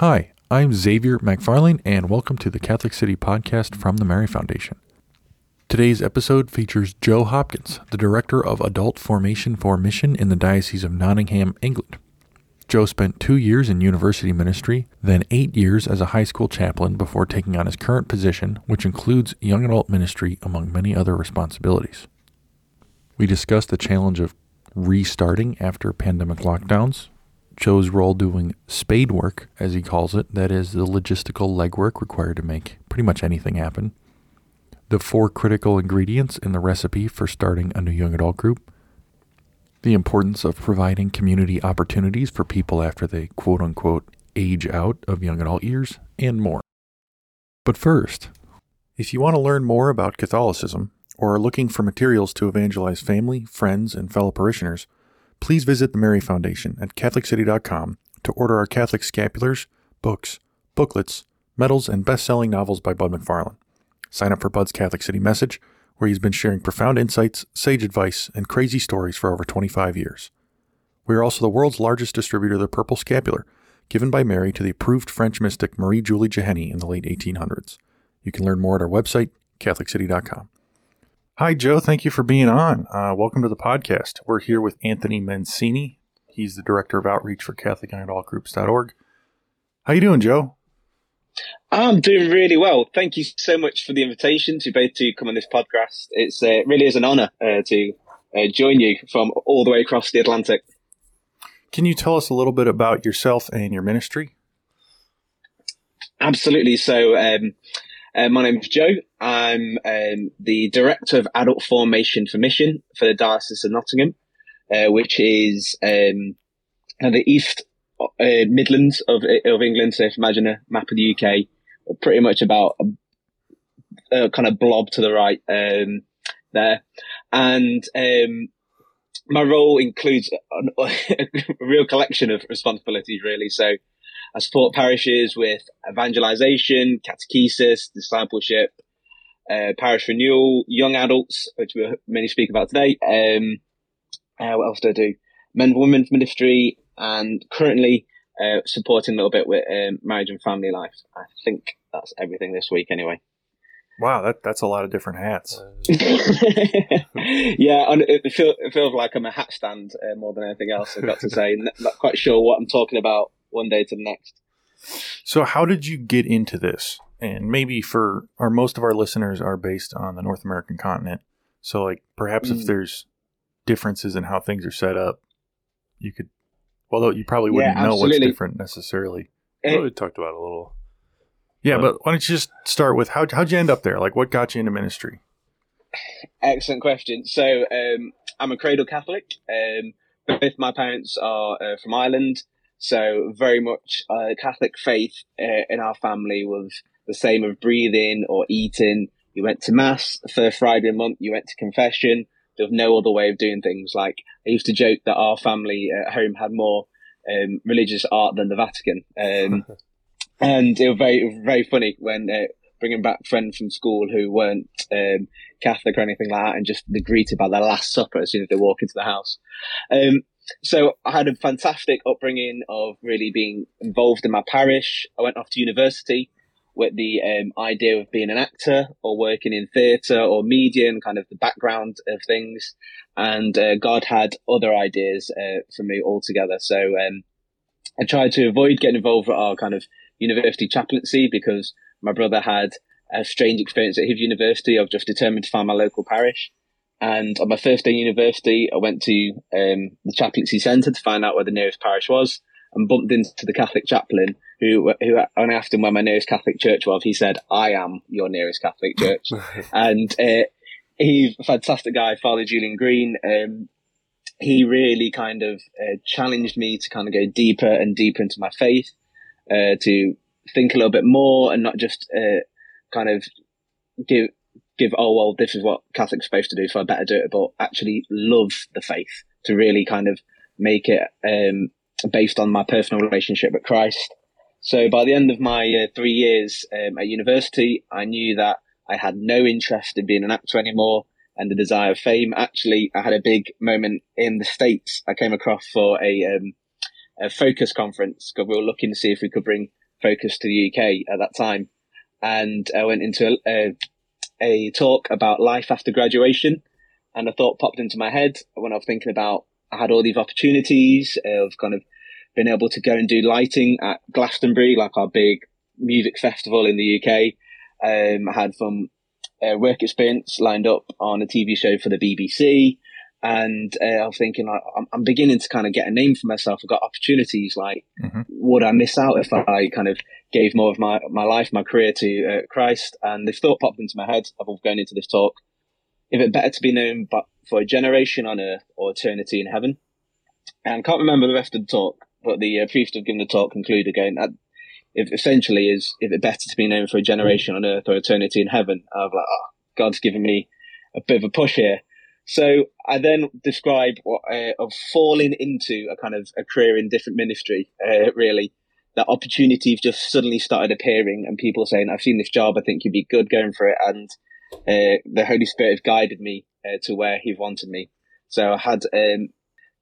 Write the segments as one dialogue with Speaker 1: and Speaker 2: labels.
Speaker 1: Hi, I'm Xavier McFarlane, and welcome to the CatholiCity podcast from the Mary Foundation. Today's episode features Joe Hopkins, the Director of Adult Formation for Mission in the Diocese of Nottingham, England. Joe spent two years in university ministry, then eight years as a high school chaplain before taking on his current position, which includes young adult ministry among many other responsibilities. We discussed the challenge of restarting after pandemic lockdowns, Joe's role doing spade work, as he calls it, that is, the logistical legwork required to make pretty much anything happen. The four critical ingredients in the recipe for starting a new young adult group. The importance of providing community opportunities for people after they quote unquote age out of young adult years, and more. But first, if you want to learn more about Catholicism or are looking for materials to evangelize family, friends, and fellow parishioners, please visit the Mary Foundation at CatholiCity.com to order our Catholic scapulars, books, booklets, medals, and best selling novels by Bud McFarlane. Sign up for Bud's CatholiCity Message, where he's been sharing profound insights, sage advice, and crazy stories for over 25 years. We are also the world's largest distributor of the Purple Scapular, given by Mary to the approved French mystic Marie Julie Jahenny in the late 1800s. You can learn more at our website, CatholiCity.com. Hi, Joe. Thank you for being on. Uh, welcome to the podcast. We're here with Anthony Mencini. He's the director of outreach for CatholicYoungAdultGroups.org. How are you doing, Joe?
Speaker 2: I'm doing really well. Thank you so much for the invitation to both to come on this podcast. It's uh, really is an honour uh, to uh, join you from all the way across the Atlantic.
Speaker 1: Can you tell us a little bit about yourself and your ministry?
Speaker 2: Absolutely. So, um, uh, my name is Joe. I'm um, the director of adult formation for mission for the Diocese of Nottingham, uh, which is um, the East uh, Midlands of of England. So, if you imagine a map of the UK, pretty much about a, a kind of blob to the right um, there, and um, my role includes a, a real collection of responsibilities, really. So. I support parishes with evangelization, catechesis, discipleship, uh, parish renewal, young adults, which we mainly speak about today. Um, uh, what else do I do? Men and women's ministry, and currently uh, supporting a little bit with um, marriage and family life. I think that's everything this week, anyway.
Speaker 1: Wow, that that's a lot of different hats.
Speaker 2: yeah, and it, feel, it feels like I'm a hat stand uh, more than anything else. I've got to say, not quite sure what I'm talking about one day to the next.
Speaker 1: So, how did you get into this? And maybe for our most of our listeners are based on the North American continent. So, like perhaps mm. if there's differences in how things are set up, you could. Although you probably wouldn't yeah, know what's different necessarily.
Speaker 3: It, we talked about a little.
Speaker 1: Yeah, but, but why don't you just start with how how'd you end up there? Like, what got you into ministry?
Speaker 2: Excellent question. So, um, I'm a cradle Catholic. Um, both my parents are uh, from Ireland. So very much uh, Catholic faith uh, in our family was the same of breathing or eating. You went to mass for Friday a month. You went to confession. There was no other way of doing things. Like I used to joke that our family at home had more um, religious art than the Vatican. Um, and it was very, it was very funny when uh, bringing back friends from school who weren't um, Catholic or anything like that, and just they greeted by their Last Supper as soon as they walk into the house. Um, so I had a fantastic upbringing of really being involved in my parish. I went off to university with the um, idea of being an actor or working in theatre or media and kind of the background of things. And uh, God had other ideas uh, for me altogether. So um, I tried to avoid getting involved with our kind of university chaplaincy because my brother had a strange experience at his university. I've just determined to find my local parish. And on my first day in university, I went to um, the chaplaincy centre to find out where the nearest parish was and bumped into the Catholic chaplain who, who when I asked him where my nearest Catholic church was, he said, I am your nearest Catholic church. and uh, he's a fantastic guy, Father Julian Green. Um, he really kind of uh, challenged me to kind of go deeper and deeper into my faith, uh, to think a little bit more and not just uh, kind of give give, oh, well, this is what Catholics supposed to do, so I better do it, but actually love the faith to really kind of make it um, based on my personal relationship with Christ. So by the end of my uh, three years um, at university, I knew that I had no interest in being an actor anymore and the desire of fame. Actually, I had a big moment in the States. I came across for a, um, a focus conference because we were looking to see if we could bring focus to the UK at that time. And I went into a, a, a talk about life after graduation. And a thought popped into my head when I was thinking about, I had all these opportunities of kind of being able to go and do lighting at Glastonbury, like our big music festival in the UK. Um, I had some uh, work experience lined up on a TV show for the BBC. And uh, I was thinking, like, I'm, I'm, beginning to kind of get a name for myself. I've got opportunities. Like, mm-hmm. would I miss out if I kind of gave more of my, my life, my career to uh, Christ? And this thought popped into my head of going into this talk. If it better to be known but for a generation on earth or eternity in heaven? And I can't remember the rest of the talk, but the uh, priest of giving the talk concluded again, if essentially is, if it better to be known for a generation on earth or eternity in heaven? I was like, oh, God's given me a bit of a push here. So I then describe what, uh, of falling into a kind of a career in different ministry, uh, really. That opportunities just suddenly started appearing and people saying, I've seen this job. I think you'd be good going for it. And, uh, the Holy Spirit has guided me uh, to where he wanted me. So I had, um,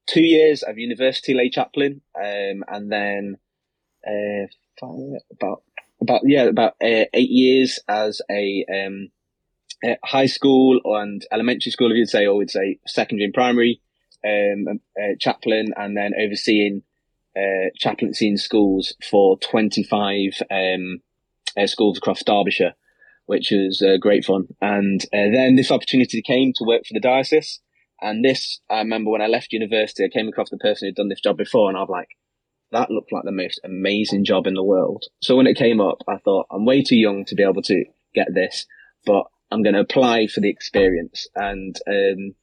Speaker 2: two years of university lay chaplain, um, and then, uh, about, about, yeah, about, uh, eight years as a, um, high school and elementary school, if you'd say, or we'd say secondary and primary, um, uh, chaplain, and then overseeing uh, chaplaincy in schools for 25 um, uh, schools across Derbyshire, which was uh, great fun. And uh, then this opportunity came to work for the diocese. And this, I remember when I left university, I came across the person who'd done this job before, and I was like, that looked like the most amazing job in the world. So when it came up, I thought, I'm way too young to be able to get this, but I'm going to apply for the experience. And um,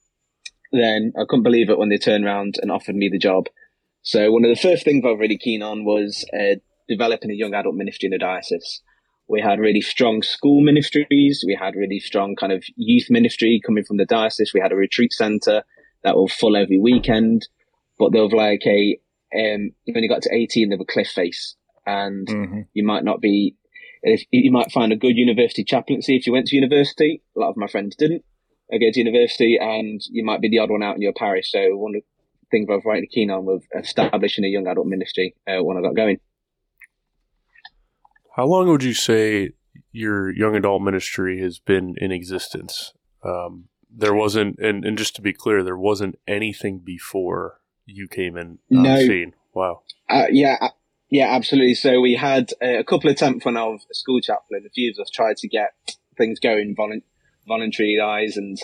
Speaker 2: then I couldn't believe it when they turned around and offered me the job. So one of the first things I was really keen on was uh, developing a young adult ministry in the diocese. We had really strong school ministries. We had really strong kind of youth ministry coming from the diocese. We had a retreat center that was full every weekend, but there was like a, um, when you got to 18, there was a cliff face and mm-hmm. you might not be if you might find a good university chaplaincy if you went to university. A lot of my friends didn't. I go to university, and you might be the odd one out in your parish. So one of the things I was really keen on was establishing a young adult ministry uh, when I got going.
Speaker 3: How long would you say your young adult ministry has been in existence? Um, there wasn't, and, and just to be clear, there wasn't anything before you came in on no. scene. Wow.
Speaker 2: Uh, yeah, yeah, absolutely. So we had a couple of attempts when I was a school chaplain. A few of us tried to get things going, volu- voluntary eyes, and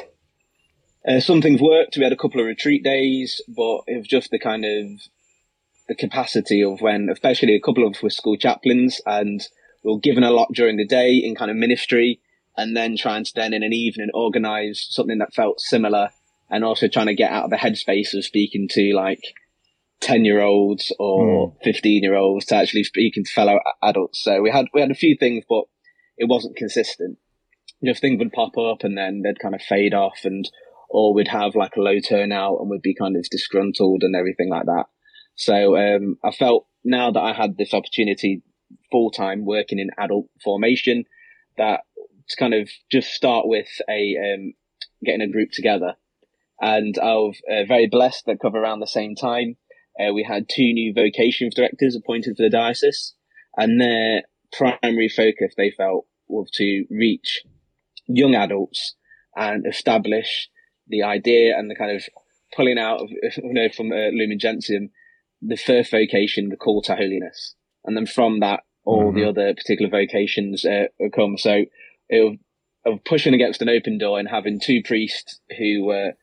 Speaker 2: uh, some things worked. We had a couple of retreat days, but it was just the kind of the capacity of when, especially a couple of us were school chaplains, and we were given a lot during the day in kind of ministry, and then trying to then in an evening organise something that felt similar, and also trying to get out of the headspace of speaking to like 10 year olds or mm. 15 year olds to actually speaking to fellow adults. So we had, we had a few things, but it wasn't consistent. Just things would pop up and then they'd kind of fade off and, or we'd have like a low turnout and we'd be kind of disgruntled and everything like that. So, um, I felt now that I had this opportunity full time working in adult formation that to kind of just start with a, um, getting a group together. And I was uh, very blessed that cover around the same time uh, we had two new vocations directors appointed for the diocese, and their primary focus they felt was to reach young adults and establish the idea and the kind of pulling out of you know from uh, Lumen Gentium the first vocation, the call to holiness, and then from that all mm-hmm. the other particular vocations uh, come. So it was, of pushing against an open door and having two priests who were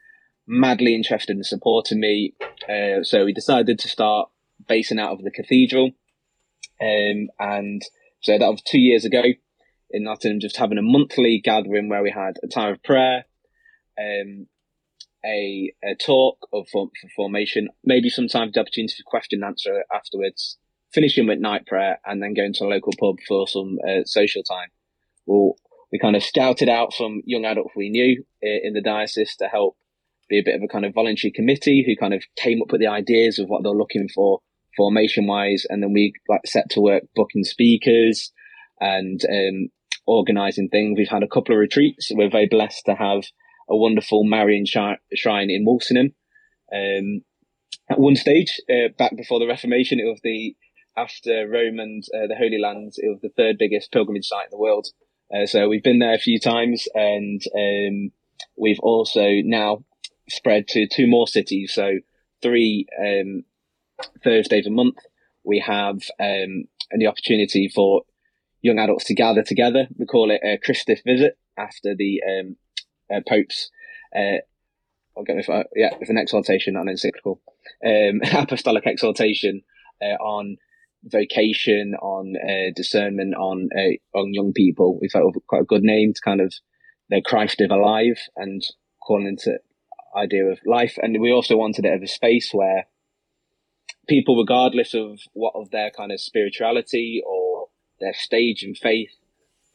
Speaker 2: madly interested in supporting me. Uh, so we decided to start basing out of the cathedral. Um, and so that was two years ago in Nottingham, just having a monthly gathering where we had a time of prayer, um, a, a talk of for, for formation, maybe sometimes the opportunity for question and answer afterwards, finishing with night prayer, and then going to a local pub for some uh, social time. Well, we kind of scouted out some young adults we knew uh, in the diocese to help be a bit of a kind of voluntary committee who kind of came up with the ideas of what they're looking for formation wise. And then we like set to work booking speakers and, um, organizing things. We've had a couple of retreats. We're very blessed to have a wonderful Marian shrine in Walsingham. Um, at one stage, uh, back before the Reformation, it was the after Rome and uh, the Holy Land, it was the third biggest pilgrimage site in the world. Uh, so we've been there a few times, and um, we've also now spread to two more cities. So three um, Thursdays a month, we have um, the opportunity for young adults to gather together. We call it a Christus Vivit after the um, uh, Pope's. Uh, I'll get uh, yeah, it's an exhortation on encyclical, um, apostolic exhortation uh, on vocation, on uh, discernment, on uh, on young people. We thought quite a good name to kind of the Christ of alive and calling into idea of life. And we also wanted it as a space where people, regardless of what of their kind of spirituality or their stage in faith,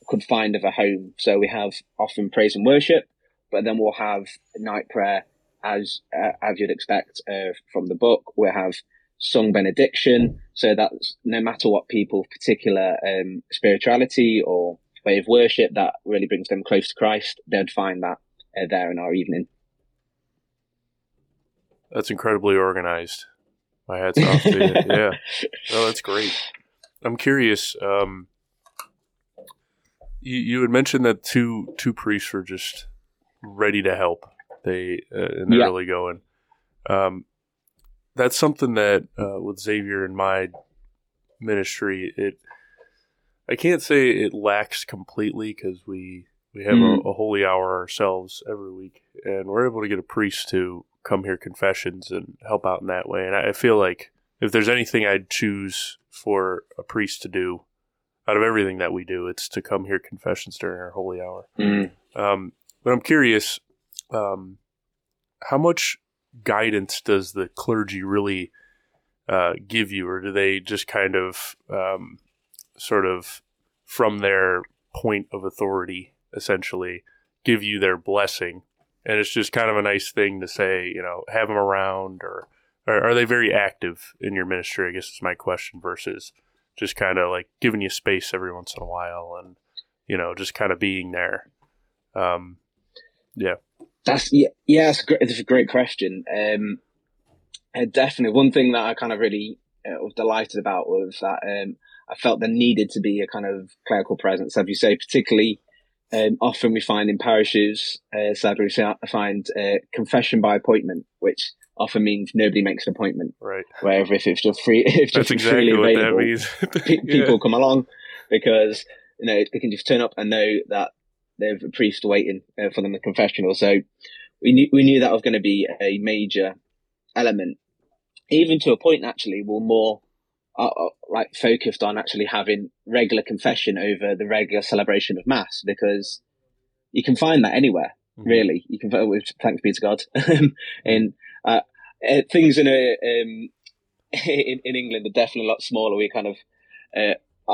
Speaker 2: could find of a home. So we have often praise and worship, but then we'll have night prayer as uh, as you'd expect uh, from the book. We'll have sung benediction, so that no matter what people's particular um, spirituality or way of worship that really brings them close to Christ, they'd find that uh, there in our evening.
Speaker 3: That's incredibly organized. My hat's off to you. Yeah, no, that's great. I'm curious. Um, you you had mentioned that two two priests were just ready to help. They uh, and they're yeah. really going. Um, that's something that uh, with Xavier and my ministry, it I can't say it lacks completely because we we have mm. a, a, holy hour ourselves every week, and we're able to get a priest to come hear confessions and help out in that way. And I, feel like if there's anything I'd choose for a priest to do out of everything that we do, it's to come hear confessions during our holy hour. Mm. Um, but I'm curious, um, how much guidance does the clergy really uh, give you, or do they just kind of um, sort of from their point of authority essentially give you their blessing? And it's just kind of a nice thing to say, you know, have them around, or, or are they very active in your ministry? I guess is my question versus just kind of like giving you space every once in a while and you know just kind of being there. Um, yeah.
Speaker 2: That's yeah, yeah. It's a great, a great question. Um, uh, definitely, one thing that I kind of really uh, was delighted about was that um, I felt there needed to be a kind of clerical presence, as you say, particularly. Um, often we find in parishes, uh, sadly, we find uh, confession by appointment, which often means nobody makes an appointment.
Speaker 3: Right.
Speaker 2: Wherever if it's just free, if
Speaker 3: it's just exactly freely available,
Speaker 2: yeah. people come along because you know they can just turn up and know that there's a priest waiting uh, for them at confessional. So we knew we knew that was going to be a major element, even to a point. Actually, we're more uh, uh, like focused on actually having regular confession over the regular celebration of mass because you can find that anywhere. Mm-hmm. Really, you can. Thanks be to God. and uh, uh, things in a um, in, in England are definitely a lot smaller. We kind of uh,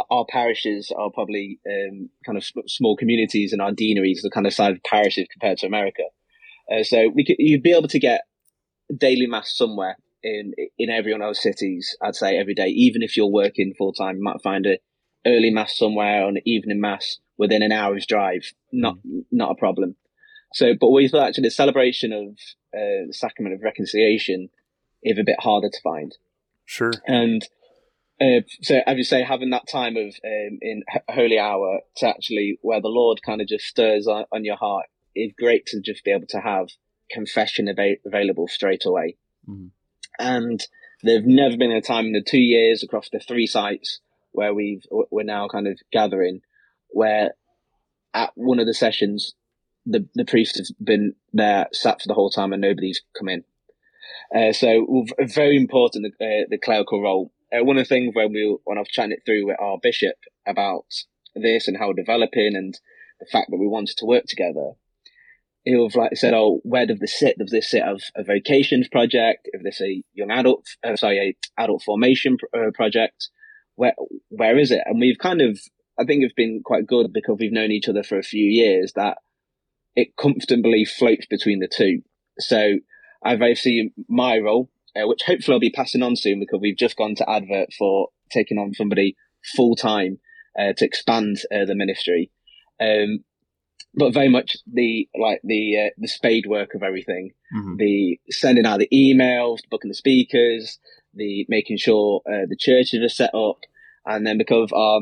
Speaker 2: our parishes are probably um, kind of small communities, and our deaneries are the kind of size of parishes compared to America. Uh, so we could, you'd be able to get daily mass somewhere in in every one of those cities. I'd say every day, even if you're working full time, you might find a early mass somewhere or an evening mass within an hour's drive. Not mm. not a problem. So, but we thought actually the celebration of uh, the sacrament of reconciliation is a bit harder to find.
Speaker 3: Sure.
Speaker 2: And uh, so, as you say, having that time of um, in holy hour to actually where the Lord kind of just stirs on, on, your heart is great to just be able to have confession av- available straight away. Mm-hmm. And there've never been a time in the two years across the three sites where we've we're now kind of gathering where at one of the sessions the the priest has been there sat for the whole time and nobody's come in. Uh, so very important the, uh, the clerical role uh, one of the things when we when I was chatting it through with our bishop about this and how developing and the fact that we wanted to work together, he was like said, "Oh, where does this sit? Does this sit of a vocations project? If this a young adult, uh, sorry, a adult formation uh, project, where where is it?" And we've kind of, I think, it's been quite good because we've known each other for a few years that it comfortably floats between the two. So I've seen my role uh, which hopefully I'll be passing on soon because we've just gone to advert for taking on somebody full time uh, to expand uh, the ministry. Um, but very much the like the uh, the spade work of everything, mm-hmm. the sending out the emails, booking the speakers, the making sure uh, the churches are set up, and then because our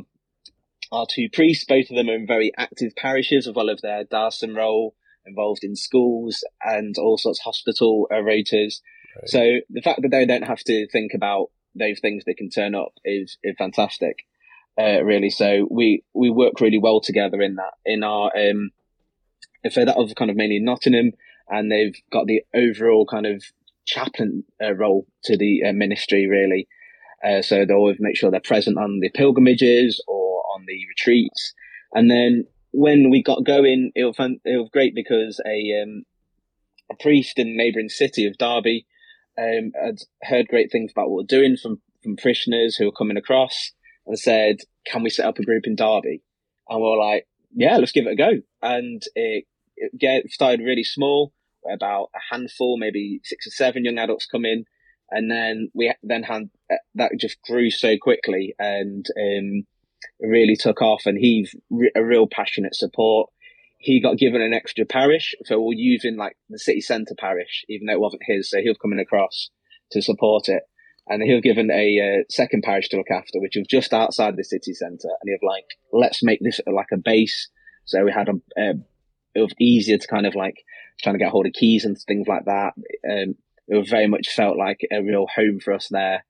Speaker 2: our two priests, both of them are in very active parishes, as well as their diocesan role involved in schools and all sorts of hospital uh, rotors. Right. So the fact that they don't have to think about those things that can turn up is, is fantastic, uh, really. So we, we work really well together in that, in our, um, for that of kind of mainly Nottingham, and they've got the overall kind of chaplain uh, role to the uh, ministry, really. Uh, so they always make sure they're present on the pilgrimages or on the retreats. And then when we got going, it was, fun, it was great because a, um, a priest in the neighbouring city of Derby um, had heard great things about what we're doing from, from parishioners who were coming across and said, can we set up a group in Derby? And we are like, yeah, let's give it a go. And it, it started really small, about a handful, maybe six or seven young adults come in. And then we then had uh, that just grew so quickly and um, really took off. And he's a real passionate support. He got given an extra parish, so we're using like the city centre parish, even though it wasn't his. So he was coming across to support it, and he was given a uh, second parish to look after, which was just outside the city centre. And he was like, "Let's make this like a base." So we had a, a it was easier to kind of like trying to get hold of keys and things like that. Um, it very much felt like a real home for us there.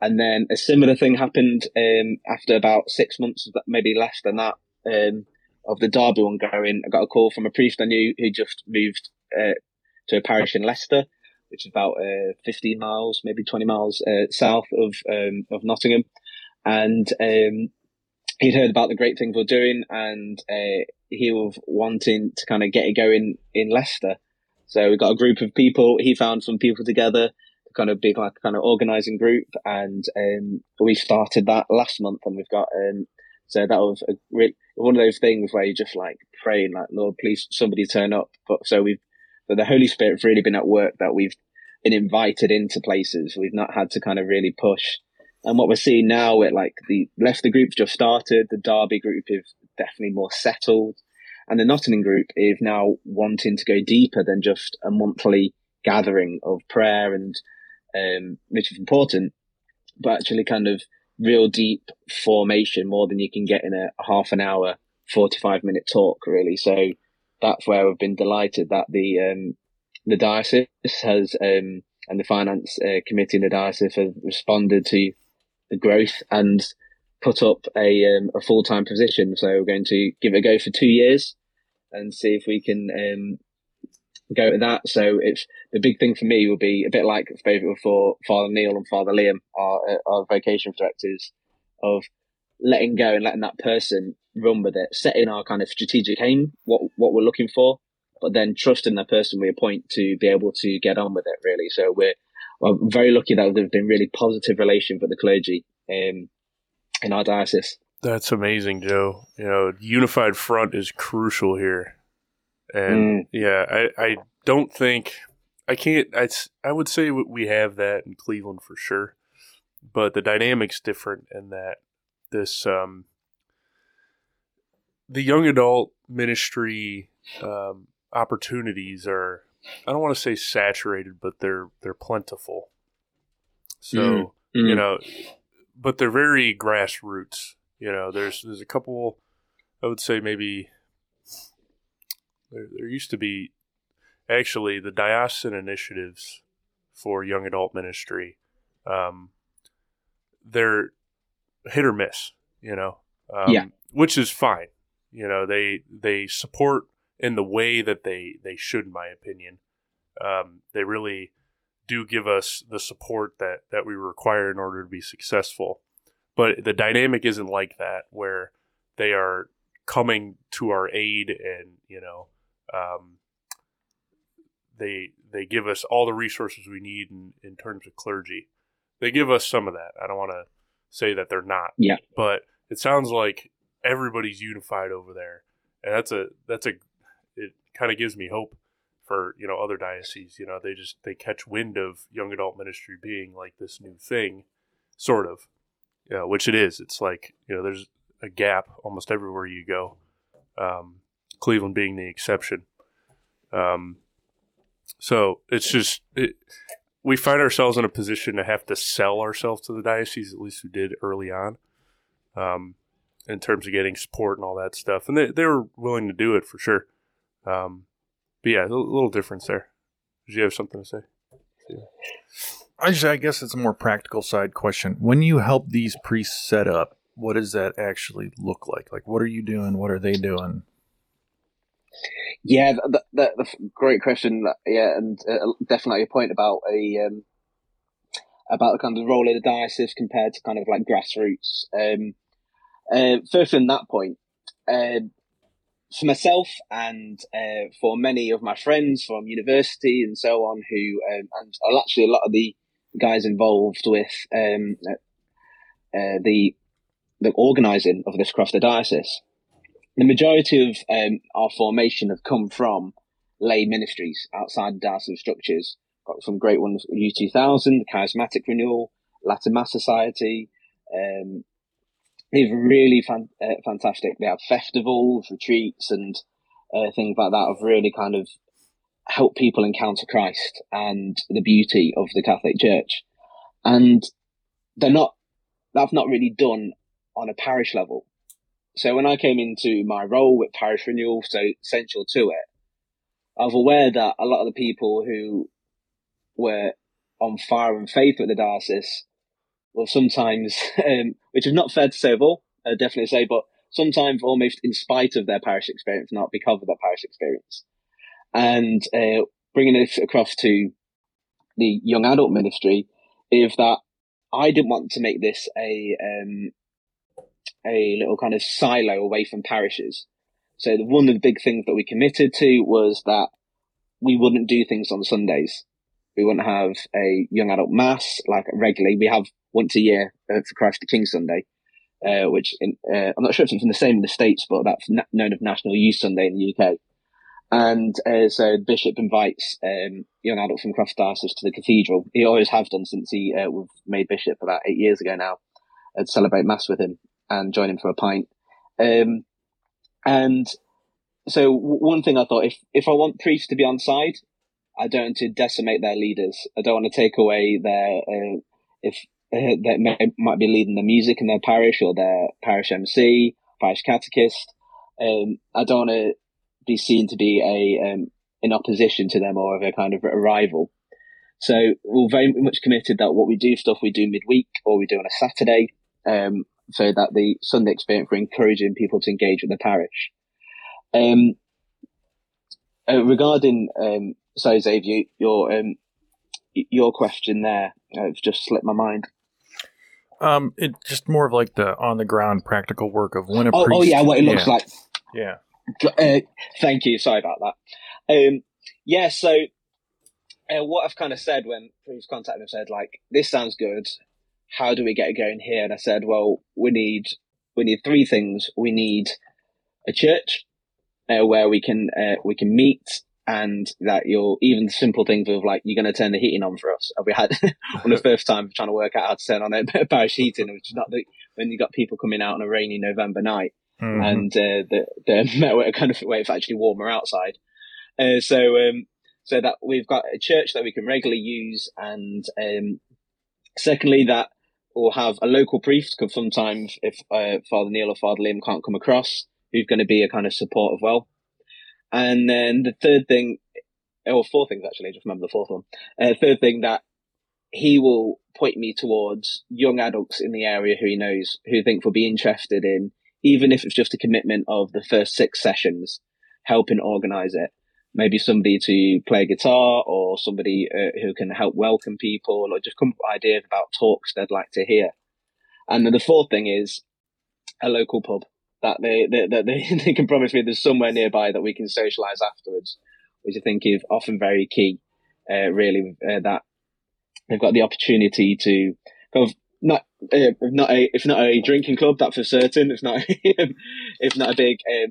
Speaker 2: And then a similar thing happened um, after about six months, maybe less than that, um, of the Derby one going. I got a call from a priest I knew who just moved uh, to a parish in Leicester, which is about uh, 15 miles, maybe 20 miles uh, south of um, of Nottingham, and um, he'd heard about the great things we're doing, and uh, he was wanting to kind of get it going in Leicester. So we got a group of people. He found some people together, kind of big like kind of organising group, and um, we started that last month, and we've got um, so that was a re- one of those things where you just like praying, like Lord, please somebody turn up. But so we've, but the Holy Spirit's really been at work that we've been invited into places. We've not had to kind of really push. And what we're seeing now, it like the Leicester group's just started, the Derby group is definitely more settled. And the Nottingham group is now wanting to go deeper than just a monthly gathering of prayer and, um, which is important, but actually kind of real deep formation more than you can get in a half an hour, 45 minute talk, really. So that's where we've been delighted that the, um, the diocese has, um, and the finance uh, committee in the diocese have responded to the growth and put up a, um, a full time position. So we're going to give it a go for two years and see if we can um, go to that. So it's the big thing for me will be a bit like favourite for Father Neil and Father Liam, our our vocation directors, of letting go and letting that person run with it, setting our kind of strategic aim, what what we're looking for, but then trusting the person we appoint to be able to get on with it. Really, so we're we're very lucky that there've been really positive relation with the clergy um, in our diocese.
Speaker 3: That's amazing, Joe. You know, unified front is crucial here. And mm. yeah, I, I don't think I can't I, I would say we have that in Cleveland for sure. But the dynamic's different in that this um the young adult ministry um, opportunities are I don't want to say saturated, but they're they're plentiful. So mm. Mm. you know, but they're very grassroots. You know, there's there's a couple. I would say maybe there, there used to be actually the diocesan initiatives for young adult ministry. Um, they're hit or miss, you know. Um,
Speaker 2: yeah.
Speaker 3: Which is fine. You know, they they support in the way that they they should, in my opinion. Um, they really do give us the support that that we require in order to be successful. But the dynamic isn't like that, where they are coming to our aid and you know um, they they give us all the resources we need in, in terms of clergy. They give us some of that. I don't want to say that they're not.
Speaker 2: Yeah.
Speaker 3: But it sounds like everybody's unified over there, and that's a that's a it kind of gives me hope for you know other dioceses. You know, they just they catch wind of young adult ministry being like this new thing, sort of yeah, which it is. It's like you know, there's a gap almost everywhere you go. Um, Cleveland being the exception. Um, so it's just it, we find ourselves in a position to have to sell ourselves to the diocese. At least we did early on, um, in terms of getting support and all that stuff. And they they were willing to do it for sure. Um, but yeah, a little difference there. Did you have something to say? Yeah.
Speaker 1: I, just, I guess it's a more practical side question. When you help these priests set up, what does that actually look like? Like, what are you doing? What are they doing?
Speaker 2: Yeah, the, the, the great question. Yeah, and uh, definitely a point about a um, about the kind of role of the diocese compared to kind of like grassroots. Um, uh, first, from that point, uh, for myself and uh, for many of my friends from university and so on, who um, and actually a lot of the guys involved with um, uh, the the organising of this across the diocese the majority of um, our formation have come from lay ministries outside the structures. Got some great ones: Youth 2000, the Charismatic Renewal, Latin Mass Society. Um, they're really fan- uh, fantastic. They have festivals, retreats, and uh, things like that. Have really kind of helped people encounter Christ and the beauty of the Catholic Church. And they're not. That's not really done on a parish level so when I came into my role with parish renewal, so central to it, I was aware that a lot of the people who were on fire and faith with the diocese well, sometimes, um, which is not fair to say of all, I definitely say, but sometimes almost in spite of their parish experience, not because of their parish experience. And uh, bringing this across to the young adult ministry is that I didn't want to make this a um, a little kind of silo away from parishes. So the, one of the big things that we committed to was that we wouldn't do things on Sundays. We wouldn't have a young adult mass like regularly. We have once a year uh, for Christ the King Sunday, uh, which in, uh, I'm not sure if it's the same in the States, but that's na- known as National Youth Sunday in the UK. And uh, so the bishop invites um, young adults from Cross Diocese to the cathedral. He always have done since he uh, was made bishop about eight years ago now, to celebrate mass with him and join him for a pint. Um, and so one thing I thought, if, if I want priests to be on side, I don't want to decimate their leaders. I don't want to take away their, uh, if uh, may, might be leading the music in their parish or their parish MC, parish catechist. Um, I don't want to be seen to be a, um, in opposition to them or of a kind of a rival. So we're very much committed that what we do stuff we do midweek or we do on a Saturday. Um, so that the Sunday experience for encouraging people to engage with the parish. Um, uh, regarding, um, sorry, Xavier, your, um, your question there, uh, just slipped my mind.
Speaker 1: Um, it's just more of like the on the ground practical work of when a
Speaker 2: oh,
Speaker 1: priest.
Speaker 2: Oh yeah, what it looks
Speaker 1: yeah.
Speaker 2: like.
Speaker 1: Yeah.
Speaker 2: Uh, thank you. Sorry about that. Um, yeah. So, uh, what I've kind of said when priests contacted me said like, this sounds good how do we get it going here? And I said, well, we need we need three things. We need a church uh, where we can uh, we can meet, and that you're even simple things of like you're going to turn the heating on for us. And we had on the first time trying to work out how to turn on a parish heating, which is not the, when you got people coming out on a rainy November night, mm-hmm. and uh, the the kind of way it's actually warmer outside. Uh, so um, so that we've got a church that we can regularly use, and um, secondly that we'll have a local priest because sometimes if uh, Father Neil or Father Liam can't come across, who's going to be a kind of support as well. And then the third thing, or four things actually, I just remember the fourth one. Uh, third thing that he will point me towards young adults in the area who he knows who think will be interested in, even if it's just a commitment of the first six sessions, helping organize it maybe somebody to play guitar or somebody uh, who can help welcome people or just come up with ideas about talks they'd like to hear. And then the fourth thing is a local pub that they, they, that they, they can promise me there's somewhere nearby that we can socialize afterwards, which I think is often very key, uh, really, uh, that they've got the opportunity to kind of not uh, not a if not a drinking club that for certain it's not if not a big uh,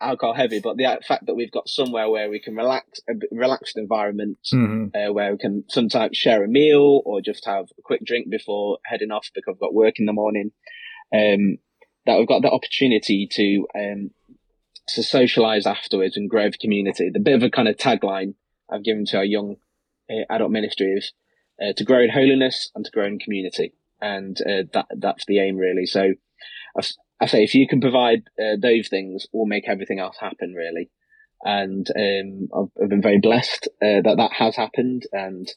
Speaker 2: alcohol heavy, but the fact that we've got somewhere where we can relax, a relaxed environment, mm-hmm. uh, where we can sometimes share a meal or just have a quick drink before heading off because I've got work in the morning. Um, that we've got the opportunity to, um, to socialize afterwards and grow the community. The bit of a kind of tagline I've given to our young uh, adult ministry is uh, to grow in holiness and to grow in community, and uh, that that's the aim really. So, I, I say if you can provide uh, those things, we'll make everything else happen really. And um, I've, I've, been very blessed uh, that that has happened, and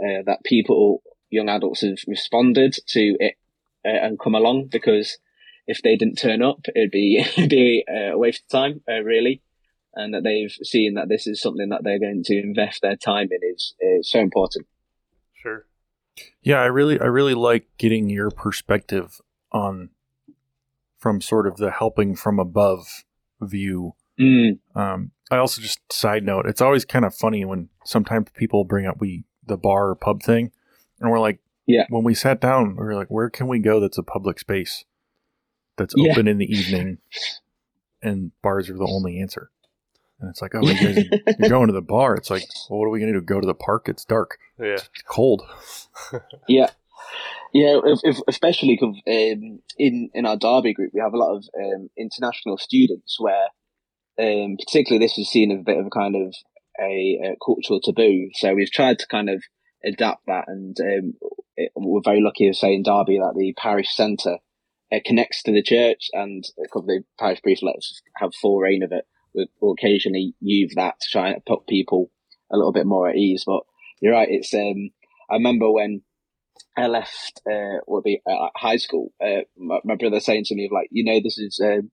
Speaker 2: uh, that people, young adults, have responded to it and come along because if they didn't turn up, it'd be it'd be a waste of time, really and that they've seen that this is something that they're going to invest their time in is, is so important.
Speaker 3: Sure.
Speaker 1: Yeah, I really I really like getting your perspective on from sort of the helping from above view.
Speaker 2: Mm.
Speaker 1: Um, I also just side note, it's always kind of funny when sometimes people bring up we the bar or pub thing, and we're like,
Speaker 2: yeah.
Speaker 1: When we sat down, we were like, where can we go that's a public space that's yeah. open in the evening, and bars are the only answer. And it's like, oh, you guys, you're going to the bar. It's like, well, what are we going to do? Go to the park? It's dark.
Speaker 3: Yeah.
Speaker 1: It's cold.
Speaker 2: yeah. Yeah, if, if, especially because um, in in our Derby group, we have a lot of um, international students where, um, particularly, this is seen as a bit of a kind of a, a cultural taboo. So we've tried to kind of adapt that, and um, it, we're very lucky to say in Derby that the parish centre uh, connects to the church, and a couple of the parish priests let us have full reign of it We will occasionally use that to try and put people a little bit more at ease. But you're right. It's um, I remember when I left uh, what be uh, high school. Uh, my, my, brother saying to me of like, you know, this is um,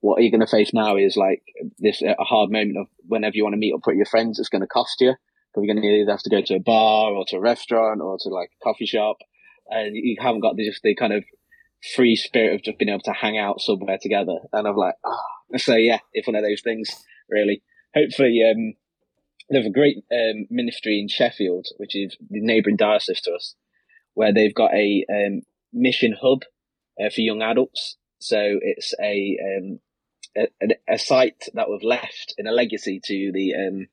Speaker 2: what you're going to face now is like this uh, a hard moment of whenever you want to meet up with your friends, it's going to cost you. Because you're going to either have to go to a bar or to a restaurant or to like a coffee shop, and you haven't got the, just the kind of free spirit of just being able to hang out somewhere together. And I'm like, ah, oh. so yeah, it's one of those things, really. Hopefully, um, they have a great um, ministry in Sheffield, which is the neighbouring diocese to us, where they've got a um, mission hub uh, for young adults. So it's a, um, a, a site that was left in a legacy to the um,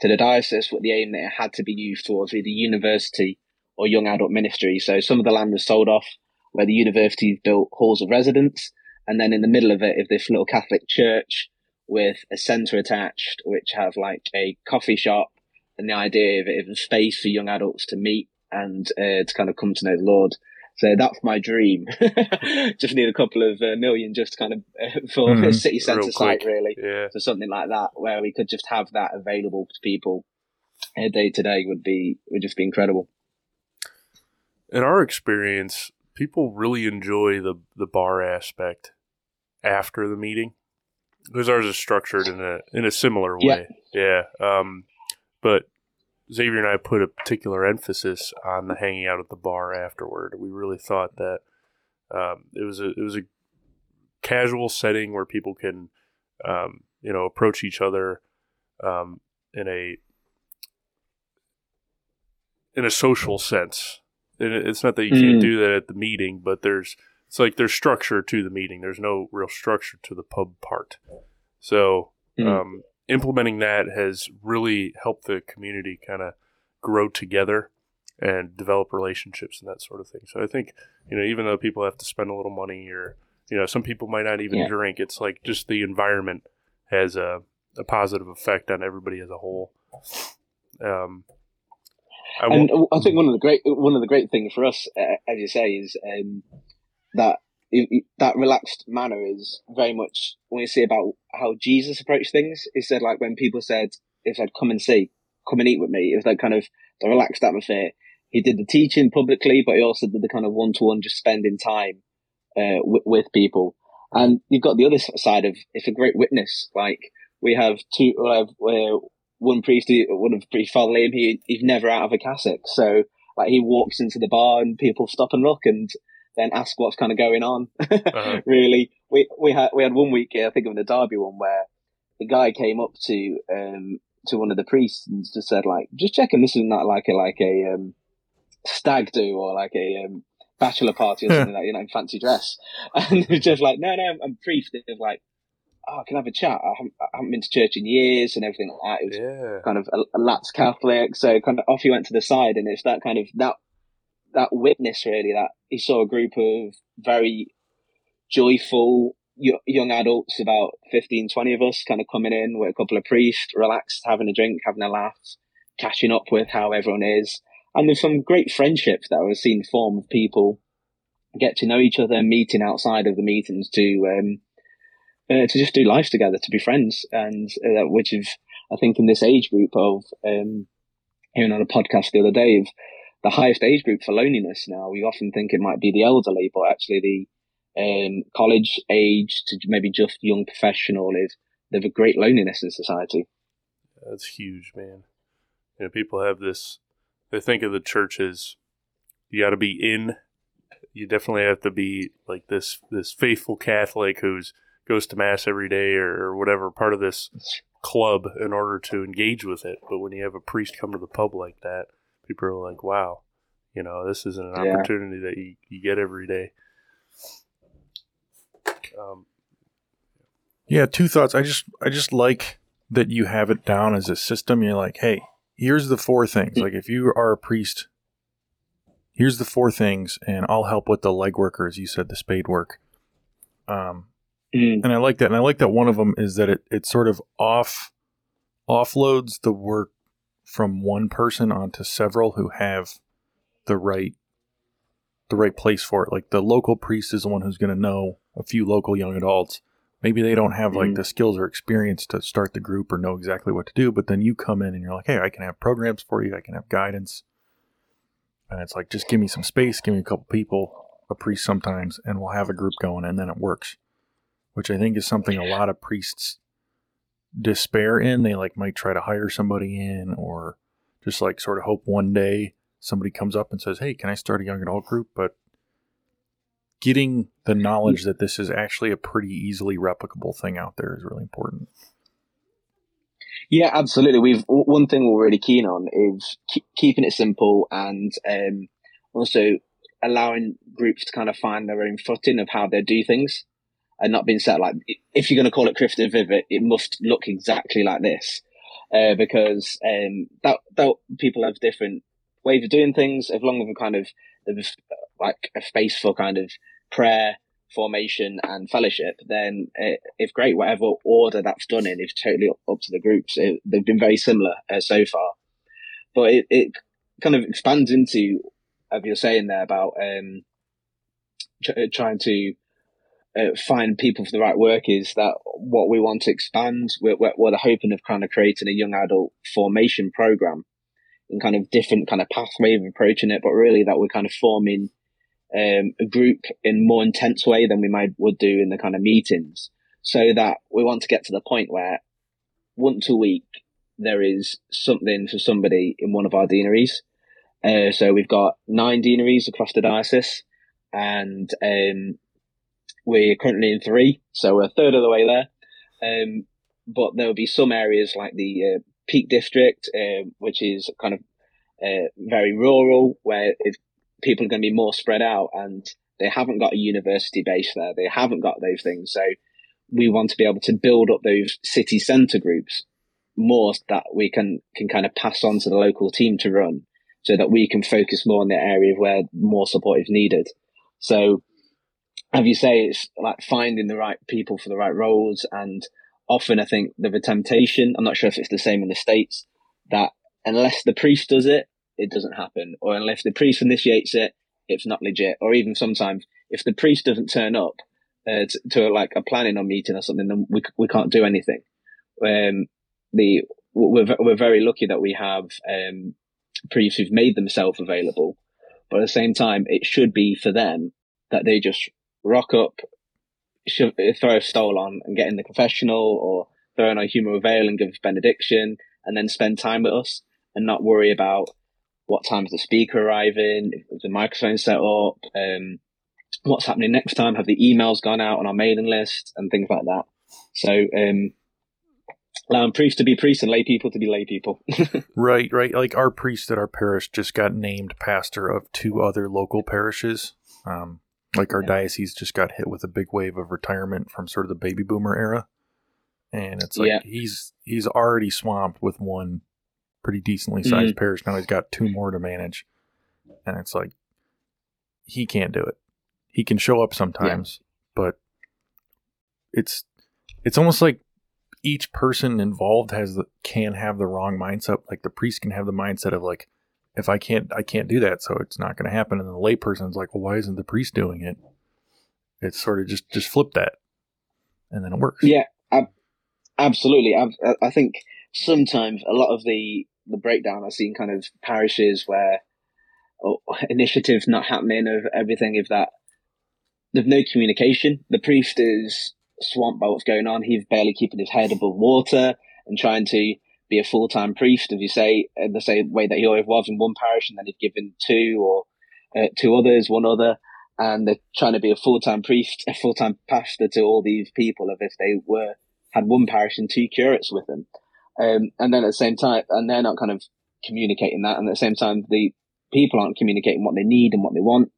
Speaker 2: to the diocese with the aim that it had to be used towards either university or young adult ministry. So some of the land was sold off where the university built halls of residence. And then in the middle of it is this little Catholic church with a centre attached, which have like a coffee shop and the idea of it is a space for young adults to meet and uh, to kind of come to know the Lord. So that's my dream. just need a couple of uh, million just kind of uh, for mm, a city centre site, really.
Speaker 3: Yeah.
Speaker 2: So something like that, where we could just have that available to people uh, day to day would be would just be incredible.
Speaker 3: In our experience, people really enjoy the the bar aspect after the meeting because ours is structured in a in a similar way. Yeah. yeah. Um, but Xavier and I put a particular emphasis on the hanging out at the bar afterward. We really thought that um, it was a it was a casual setting where people can um, you know approach each other um, in a in a social sense it's not that you can't mm. do that at the meeting, but there's it's like there's structure to the meeting. There's no real structure to the pub part. So mm. um, implementing that has really helped the community kind of grow together and develop relationships and that sort of thing. So I think you know even though people have to spend a little money or you know some people might not even yeah. drink, it's like just the environment has a, a positive effect on everybody as a whole. Um,
Speaker 2: I and I think one of the great one of the great things for us, uh, as you say, is um, that that relaxed manner is very much when you see about how Jesus approached things. He said like when people said, "If said come and see, come and eat with me," it was like kind of the relaxed atmosphere. He did the teaching publicly, but he also did the kind of one to one, just spending time uh, with, with people. And you've got the other side of it's a great witness. Like we have two, uh, one priest, one of priest, Father Liam, he he's never out of a cassock. So like he walks into the bar and people stop and look and then ask what's kind of going on. uh-huh. really, we we had we had one week, here, I think of the Derby one, where the guy came up to um to one of the priests and just said like, just checking this is not like a like a um stag do or like a um bachelor party or something like you know in fancy dress, and just like, no, no, I'm priest. They're like, oh, I can have a chat. I haven't, I haven't, been to church in years and everything like that. It was yeah. kind of a, a lapsed Catholic. So kind of off he went to the side and it's that kind of, that, that witness really that he saw a group of very joyful, young adults, about 15, 20 of us, kind of coming in with a couple of priests, relaxed, having a drink, having a laugh, catching up with how everyone is. And there's some great friendships that I've seen form of people get to know each other, meeting outside of the meetings to um, uh, to just do life together, to be friends, and uh, which is I think in this age group of um, hearing on a podcast the other day of the highest age group for loneliness. Now we often think it might be the elderly, but actually the um, college age to maybe just young professional is there's a great loneliness in society.
Speaker 3: That's huge, man. You know, people have this. They think of the church as you got to be in. You definitely have to be like this this faithful Catholic who's goes to mass every day or, or whatever part of this club in order to engage with it. But when you have a priest come to the pub like that, people are like, "Wow, you know, this isn't an yeah. opportunity that you, you get every day."
Speaker 1: Um, yeah, two thoughts. I just I just like that you have it down as a system. You're like, hey, here's the four things. Like if you are a priest, here's the four things, and I'll help with the legwork, as you said, the spade work. Um, mm. and I like that, and I like that one of them is that it it sort of off offloads the work from one person onto several who have the right the right place for it. Like the local priest is the one who's going to know a few local young adults. Maybe they don't have like mm. the skills or experience to start the group or know exactly what to do, but then you come in and you're like, hey, I can have programs for you, I can have guidance. And it's like, just give me some space, give me a couple people, a priest sometimes, and we'll have a group going, and then it works. Which I think is something a lot of priests despair in. They like might try to hire somebody in or just like sort of hope one day somebody comes up and says, Hey, can I start a young adult group? But getting the knowledge that this is actually a pretty easily replicable thing out there is really important.
Speaker 2: Yeah, absolutely. We've one thing we're really keen on is keep, keeping it simple and um, also allowing groups to kind of find their own footing of how they do things and not being set like if you're going to call it Christus Vivit, it must look exactly like this uh, because um, that that people have different ways of doing things. As long as we kind of like a space for kind of prayer, formation, and fellowship, then it, it's great. Whatever order that's done in is totally up, to the groups. It, they've been very similar uh, so far, but it, it kind of expands into, as you're saying there about um, tr- trying to uh, find people for the right work is that what we want to expand. We're, we're, we're hoping of kind of creating a young adult formation program in kind of different kind of pathway of approaching it, but really that we're kind of forming um, a group in more intense way than we might would do in the kind of meetings, so that we want to get to the point where once a week there is something for somebody in one of our deaneries. Uh, so we've got nine deaneries across the diocese, and um, we're currently in three, so a third of the way there. Um, but there will be some areas like the uh, Peak District, uh, which is kind of uh, very rural, where people are going to be more spread out and they haven't got a university base there. They haven't got those things. So we want to be able to build up those city centre groups more that we can, can kind of pass on to the local team to run so that we can focus more on the area where more support is needed. So, as you say, it's like finding the right people for the right roles. And often I think there's a temptation, I'm not sure if it's the same in the States, that unless the priest does it, it doesn't happen. Or unless the priest initiates it, it's not legit. Or even sometimes if the priest doesn't turn up uh, to, to, like a planning or meeting or something, then we we can't do anything. Um, the we're we're very lucky that we have um, priests who've made themselves available, but at the same time, it should be for them that they just rock up, shove, throw a stole on, and get in the confessional, or throw on a humeral veil and give benediction, and then spend time with us, and not worry about what time's the speaker arriving, if the microphone set up, um, what's happening next time, have the emails gone out on our mailing list and things like that. So, um, allowing priests to be priests and lay people to be lay people.
Speaker 1: right, right. Like our priest at our parish just got named pastor of two other local parishes. Um, like our yeah. diocese just got hit with a big wave of retirement from sort of the baby boomer era. And it's like yeah. he's he's already swamped with one pretty decently sized mm-hmm. parish. Now he's got two more to manage. And it's like, he can't do it. He can show up sometimes, yeah. but it's it's almost like each person involved has the can have the wrong mindset. Like the priest can have the mindset of like, if I can't, I can't do that, so it's not going to happen. And the layperson's like, well, why isn't the priest doing it? It's sort of just just flip that, and then it works.
Speaker 2: Yeah, ab- absolutely. I, I think sometimes a lot of the the breakdown I've seen kind of parishes where oh, initiatives not happening of everything. If that there's no communication, the priest is swamped by what's going on. He's barely keeping his head above water and trying to be a full time priest, as you say, in the same way that he always was in one parish, and then he's given two or uh, two others, one other, and they're trying to be a full time priest, a full time pastor to all these people, as if they were had one parish and two curates with them, um, and then at the same time, and they're not kind of communicating that, and at the same time, the people aren't communicating what they need and what they want.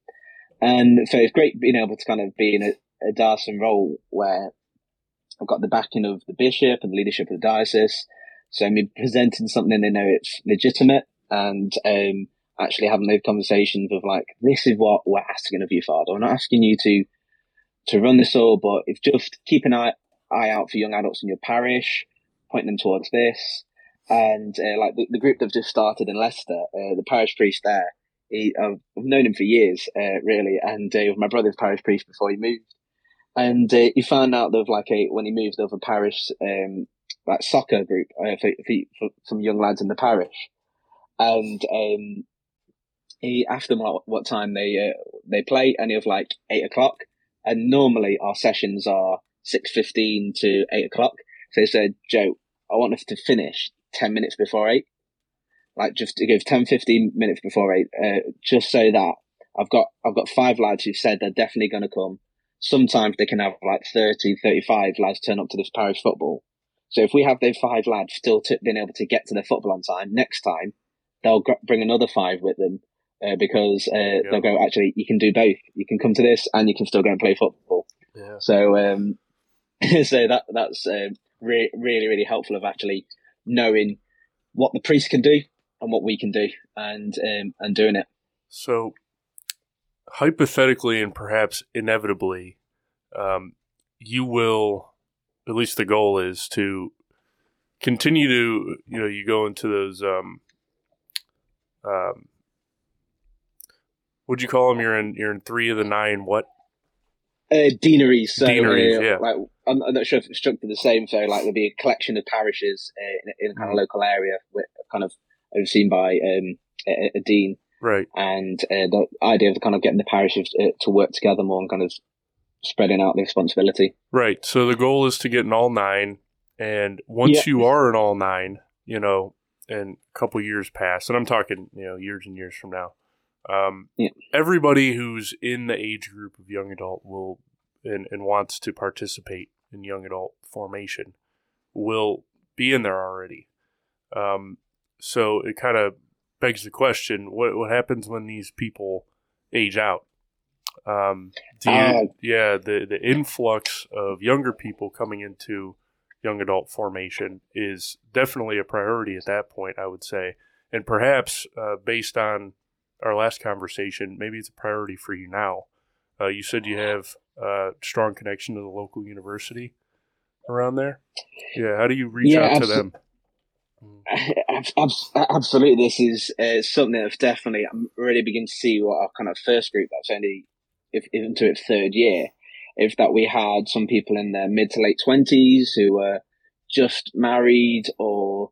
Speaker 2: And so it's great being able to kind of be in a, a diocesan role where I've got the backing of the bishop and the leadership of the diocese. So me presenting something they know it's legitimate and um, actually having those conversations of like, this is what we're asking of you, Father. We're not asking you to to run this all, but if just keep an eye, eye out for young adults in your parish, point them towards this. And uh, like the, the group that just started in Leicester, uh, the parish priest there, he, I've known him for years, uh, really, and uh, my brother's parish priest before he moved and uh, he found out of like a when he moved over parish um, like soccer group uh, for, for, some young lads in the parish, and um, he asked them what, what time they uh, they play, and he was like eight o'clock, and normally our sessions are six fifteen to eight o'clock. So he said, Joe, I want us to finish ten minutes before eight, like just to give 10, 15 minutes before eight, uh, just so that I've got I've got five lads who've said they're definitely going to come sometimes they can have like 30, 35 lads turn up to this parish football. So if we have those five lads still t- being able to get to their football on time, next time they'll gr- bring another five with them uh, because uh, yeah. they'll go, actually, you can do both. You can come to this and you can still go and play football. Yeah. So, um, so that that's uh, re- really, really helpful of actually knowing what the priest can do and what we can do and um, and doing it.
Speaker 3: So hypothetically and perhaps inevitably, um, you will, at least the goal is to continue to, you know, you go into those, um, um, what'd you call them? You're in, you're in three of the nine, what?
Speaker 2: Uh, deaneries. So,
Speaker 3: deaneries, uh, yeah.
Speaker 2: Like, I'm, I'm, not sure if it's structured the same. So, like, there'll be a collection of parishes uh, in, in, a kind of mm. local area, with, kind of overseen by um, a, a, dean.
Speaker 3: Right.
Speaker 2: And uh, the idea of kind of getting the parishes uh, to work together more and kind of spreading out the responsibility.
Speaker 3: Right. So the goal is to get in all nine. And once yeah. you are in all nine, you know, and a couple years pass, and I'm talking, you know, years and years from now, um, yeah. everybody who's in the age group of young adult will and, and wants to participate in young adult formation will be in there already. Um, so it kind of begs the question: what what happens when these people age out? Um, you, uh, yeah, the the influx of younger people coming into young adult formation is definitely a priority at that point. I would say, and perhaps uh, based on our last conversation, maybe it's a priority for you now. Uh, you said you have a strong connection to the local university around there. Yeah, how do you reach yeah, out to them?
Speaker 2: Absolutely, this is uh, something that's definitely. I'm really beginning to see what our kind of first group that's only if, into its third year. If that we had some people in their mid to late twenties who were just married or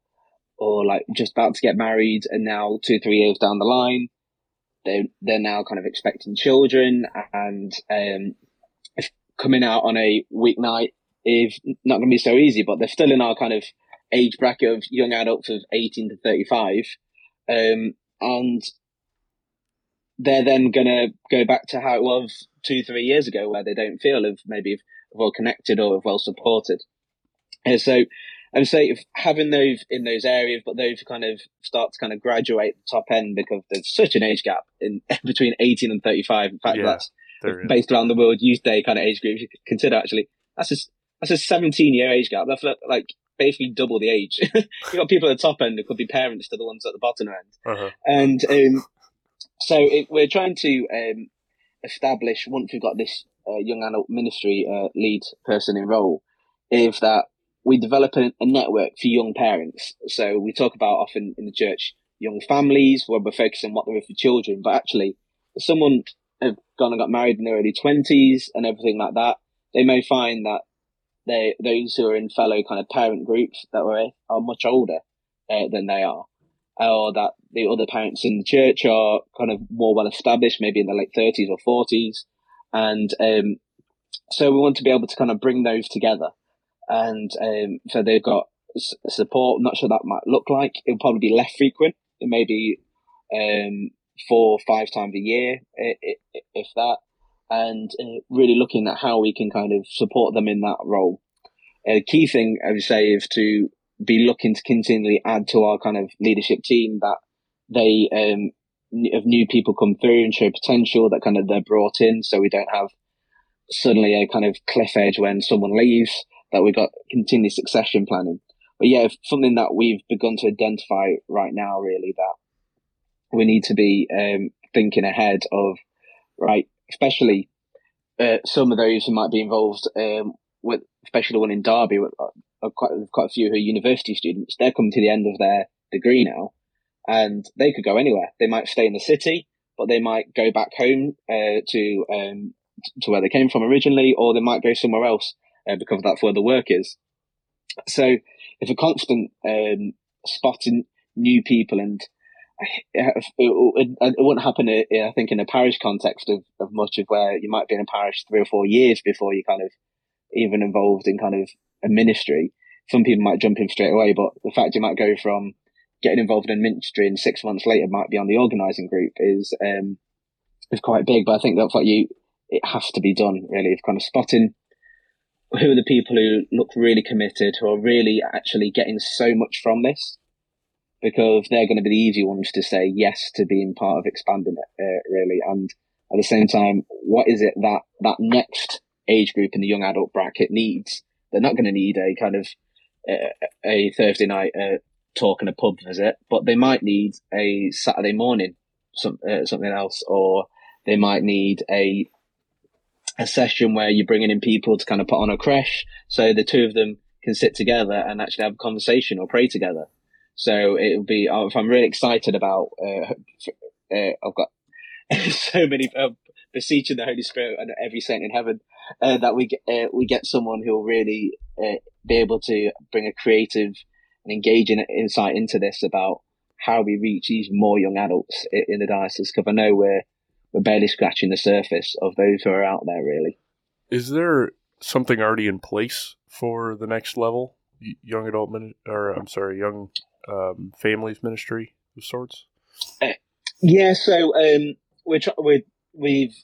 Speaker 2: or like just about to get married, and now two three years down the line, they they're now kind of expecting children, and um, if coming out on a weeknight is not going to be so easy, but they're still in our kind of age bracket of young adults of 18 to 35. Um, and they're then going to go back to how it was two, three years ago, where they don't feel of maybe well connected or well supported. And so would say having those in those areas, but those kind of start to kind of graduate the top end because there's such an age gap in between 18 and 35. In fact, yeah, that's based around the world youth day kind of age group. You consider actually that's a, that's a 17 year age gap. That's like basically double the age. You've got people at the top end who could be parents to the ones at the bottom end. Uh-huh. And um, so it, we're trying to um, establish, once we've got this uh, young adult ministry uh, lead person in role is that we develop a, a, network for young parents. So we talk about often in the church young families where we're focusing on what there is for children, but actually, someone have gone and got married in their early twenties and everything like that, they may find that they those who are in fellow kind of parent groups that are are much older uh, than they are, or that the other parents in the church are kind of more well established, maybe in the late thirties or forties, and um, so we want to be able to kind of bring those together, and um, so they've got support. I'm not sure that might look like. It'll probably be less frequent. It may be um, four, five times a year, if that, and uh, really looking at how we can kind of support them in that role. A key thing I would say is to be looking to continually add to our kind of leadership team that they um, of new people come through and show potential that kind of they're brought in, so we don't have suddenly a kind of cliff edge when someone leaves. That we've got continuous succession planning. But yeah, something that we've begun to identify right now, really, that we need to be um, thinking ahead of, right, especially uh, some of those who might be involved um, with, especially the one in Derby, uh, quite, quite a few who are university students. They're coming to the end of their degree now, and they could go anywhere. They might stay in the city, but they might go back home uh, to um, to where they came from originally, or they might go somewhere else uh, because that's where the work is. So, if a constant um, spotting new people and it, it, it, wouldn't happen, uh, I think, in a parish context of, of much of where you might be in a parish three or four years before you kind of even involved in kind of a ministry. Some people might jump in straight away, but the fact you might go from getting involved in ministry and six months later might be on the organising group is um, is quite big. But I think that's what you it has to be done really, of kind of spotting who are the people who look really committed, who are really actually getting so much from this because they're going to be the easy ones to say yes to being part of expanding it, uh, really. And at the same time, what is it that that next age group in the young adult bracket needs? They're not going to need a kind of uh, a Thursday night uh, talk and a pub visit, but they might need a Saturday morning some, uh, something else, or they might need a a session where you're bringing in people to kind of put on a creche, so the two of them can sit together and actually have a conversation or pray together. So it'll be, uh, if I'm really excited about, uh, uh, I've got so many, uh, beseeching the Holy Spirit and every saint in heaven, uh, that we get, uh, we get someone who will really, uh, be able to bring a creative and engaging insight into this about how we reach even more young adults in the diocese. Cause I know we're, we're barely scratching the surface of those who are out there really.
Speaker 3: Is there something already in place for the next level? Young adult, or I'm sorry, young um, families ministry of sorts?
Speaker 2: Uh, yeah, so um, we're, tr- we're we've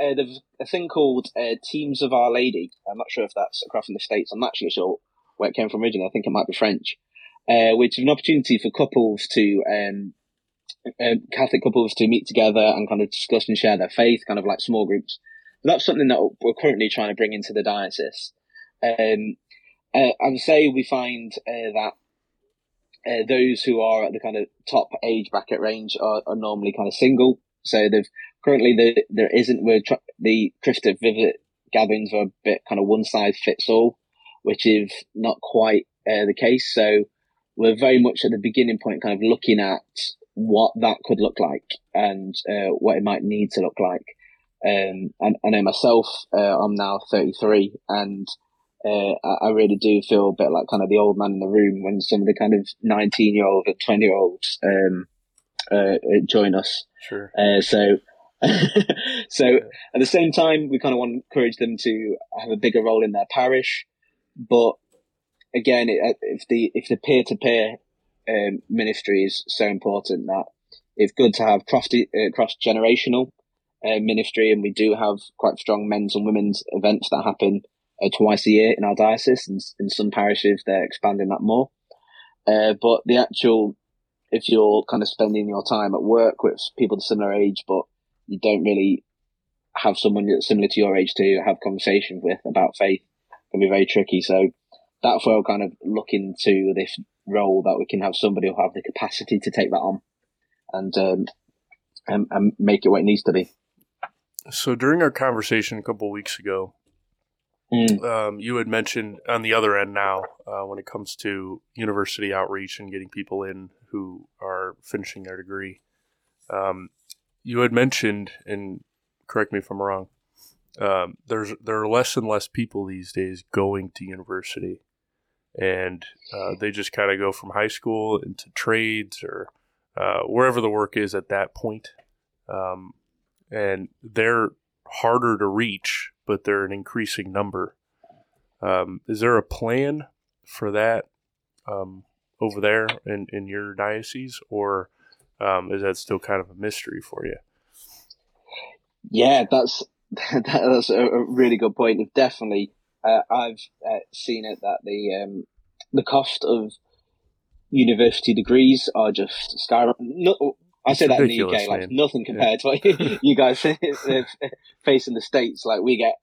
Speaker 2: uh, there's a thing called uh, Teams of Our Lady. I'm not sure if that's across in the states. I'm not actually sure where it came from originally. I think it might be French, uh, which is an opportunity for couples to um, uh, Catholic couples to meet together and kind of discuss and share their faith, kind of like small groups. that's something that we're currently trying to bring into the diocese. Um, uh, say we find uh, that those who are at the kind of top age bracket range are, are normally kind of single. So they've currently the, there isn't we're tr- the Christus Vivit gatherings are a bit kind of one size fits all, which is not quite uh, the case. So we're very much at the beginning point, kind of looking at what that could look like and uh, what it might need to look like. Um, and I know myself, uh, I'm now 33 and uh, I, really do feel a bit like kind of the old man in the room when some of the kind of 19 year old and 20 year olds um, uh, join us.
Speaker 3: Sure.
Speaker 2: Uh, so, so at the same time, we kind of want to encourage them to have a bigger role in their parish. But again, it, if the if the peer to peer ministry is so important that it's good to have cross uh, cross generational uh, ministry, and we do have quite strong men's and women's events that happen uh, twice a year in our diocese, and in some parishes they're expanding that more. Uh, but the actual, if you're kind of spending your time at work with people of similar age, but you don't really have someone that's similar to your age to have conversations with about faith, can be very tricky. So that's where we're kind of looking to this role that we can have somebody who have the capacity to take that on and um, and, and make it what it needs to be.
Speaker 3: So during our conversation a couple weeks ago, mm. um, you had mentioned on the other end now, uh, when it comes to university outreach and getting people in who are finishing their degree, um, you had mentioned, and correct me if I'm wrong, um, there's there are less and less people these days going to university, and uh, they just kind of go from high school into trades or uh, wherever the work is at that point. Um, and they're harder to reach, but they're an increasing number. Um, is there a plan for that um, over there in, in your diocese, or um, is that still kind of a mystery for you?
Speaker 2: Yeah, that's that's a, really good point. Definitely, uh, I've uh, seen it that the um, the cost of university degrees are just skyrocketing. No, I say that in the UK, like nothing compared yeah. to what you guys face in the states. Like we get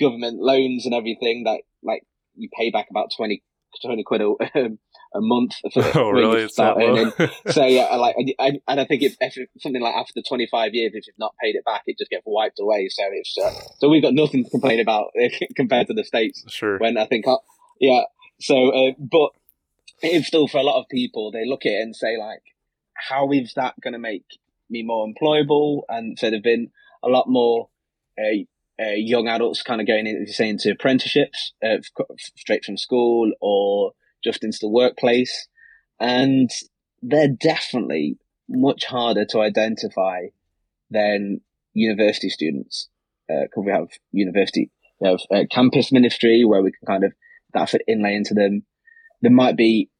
Speaker 2: government loans and everything that like you pay back about 20, 20 quid a, um, a month. For,
Speaker 3: oh, really? It's that
Speaker 2: low? so yeah, like, I, and I think if, if something like after 25 years, if you've not paid it back, it just gets wiped away. So it's, uh, so we've got nothing to complain about compared to the States.
Speaker 3: Sure.
Speaker 2: When I think, uh, yeah. So, uh, but it's still for a lot of people, they look at it and say like, how is that going to make me more employable? And so there've been a lot more, uh, uh, young adults kind of going into, say, into apprenticeships uh, straight from school or just into the workplace. And they're definitely much harder to identify than university students. Because uh, we have university, we have uh, campus ministry where we can kind of, that fit inlay into them. They might be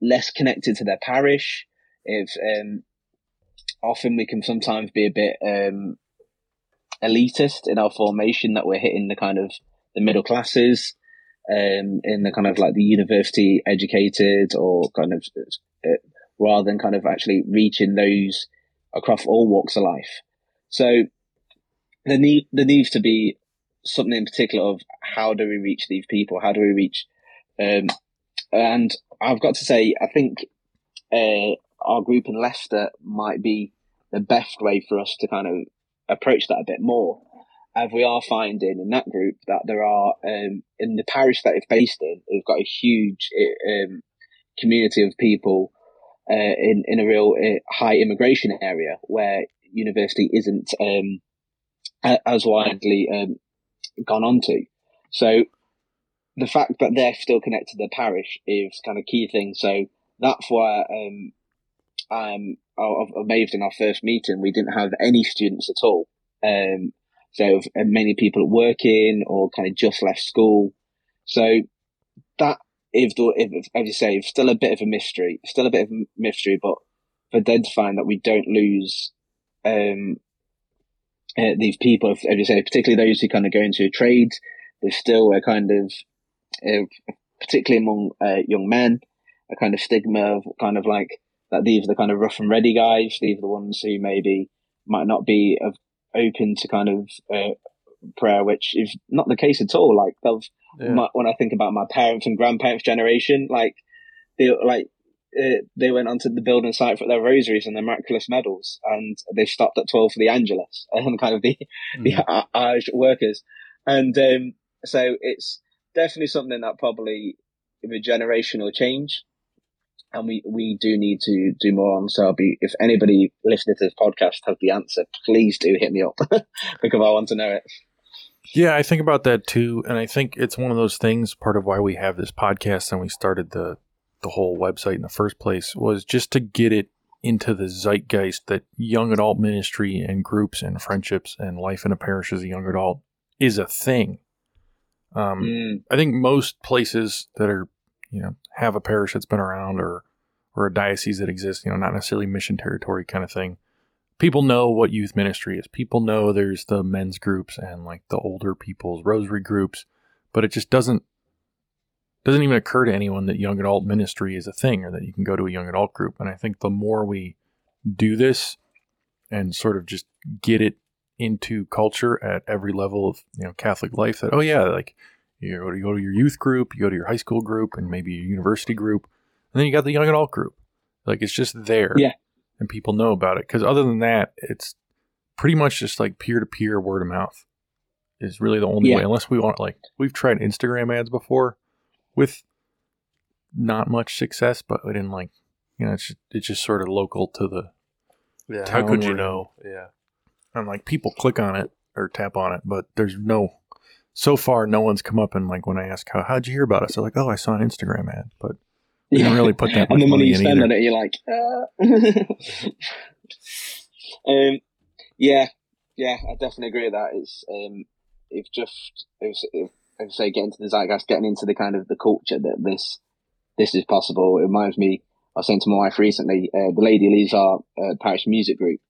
Speaker 2: less connected to their parish. If, um, often we can sometimes be a bit, um, elitist in our formation that we're hitting the kind of the middle classes um, in the kind of like the university educated or kind of uh, rather than kind of actually reaching those across all walks of life. So there need there needs to be something in particular of how do we reach these people? How do we reach? Um, and I've got to say, I think uh, our group in Leicester might be the best way for us to kind of approach that a bit more as we are finding in that group that there are um, in the parish that it's based in, we've got a huge um, community of people uh, in in a real uh, high immigration area where university isn't um, as widely um, gone on to. So the fact that they're still connected to the parish is kind of key thing. So that's why um, I'm amazed in our first meeting we didn't have any students at all. Um, so many people working or kind of just left school. So that, if, if, as you say, still a bit of a mystery, still a bit of a mystery, but for identifying that we don't lose, um, uh, these people, as you say, particularly those who kind of go into trade, there's still a kind of, uh, particularly among uh, young men, a kind of stigma of kind of like that these are the kind of rough and ready guys. These are the ones who maybe might not be of open to kind of uh, prayer, which is not the case at all. Like yeah. my, when I think about my parents and grandparents' generation, like they like uh, they went onto the building site for their rosaries and their miraculous medals, and they stopped at twelve for the Angelus and kind of the mm. the Irish workers, and um, so it's definitely something that probably a generational change and we, we do need to do more on. So I'll be, if anybody listening to this podcast has the answer, please do hit me up because I want to know it.
Speaker 1: Yeah, I think about that too, and I think it's one of those things. Part of why we have this podcast and we started the the whole website in the first place was just to get it into the zeitgeist that young adult ministry and groups and friendships and life in a parish as a young adult is a thing. Um, mm. I think most places that are you know have a parish that's been around or or a diocese that exists, you know, not necessarily mission territory kind of thing. People know what youth ministry is. People know there's the men's groups and like the older people's rosary groups, but it just doesn't doesn't even occur to anyone that young adult ministry is a thing or that you can go to a young adult group. And I think the more we do this and sort of just get it into culture at every level of you know Catholic life, that oh yeah, like you go to, you go to your youth group, you go to your high school group, and maybe your university group, and then you got the young adult group. Like it's just there,
Speaker 2: yeah,
Speaker 1: and people know about it. Because other than that, it's pretty much just like peer to peer word of mouth is really the only yeah. way. Unless we want like we've tried Instagram ads before with not much success, but we didn't like you know it's just, it's just sort of local to the
Speaker 3: yeah. How could you know? Yeah,
Speaker 1: I'm like people click on it or tap on it, but there's no so far no one's come up and like when I ask how how'd you hear about us, they're like, oh, I saw an Instagram ad, but you yeah. don't really put that. and the money, money you spend on
Speaker 2: it, you're like, uh. um, yeah, yeah, I definitely agree with that. It's um, it's just if, if say getting to the zeitgeist, getting into the kind of the culture that this this is possible. It reminds me. I was saying to my wife recently, uh, the lady leads our uh, parish music group.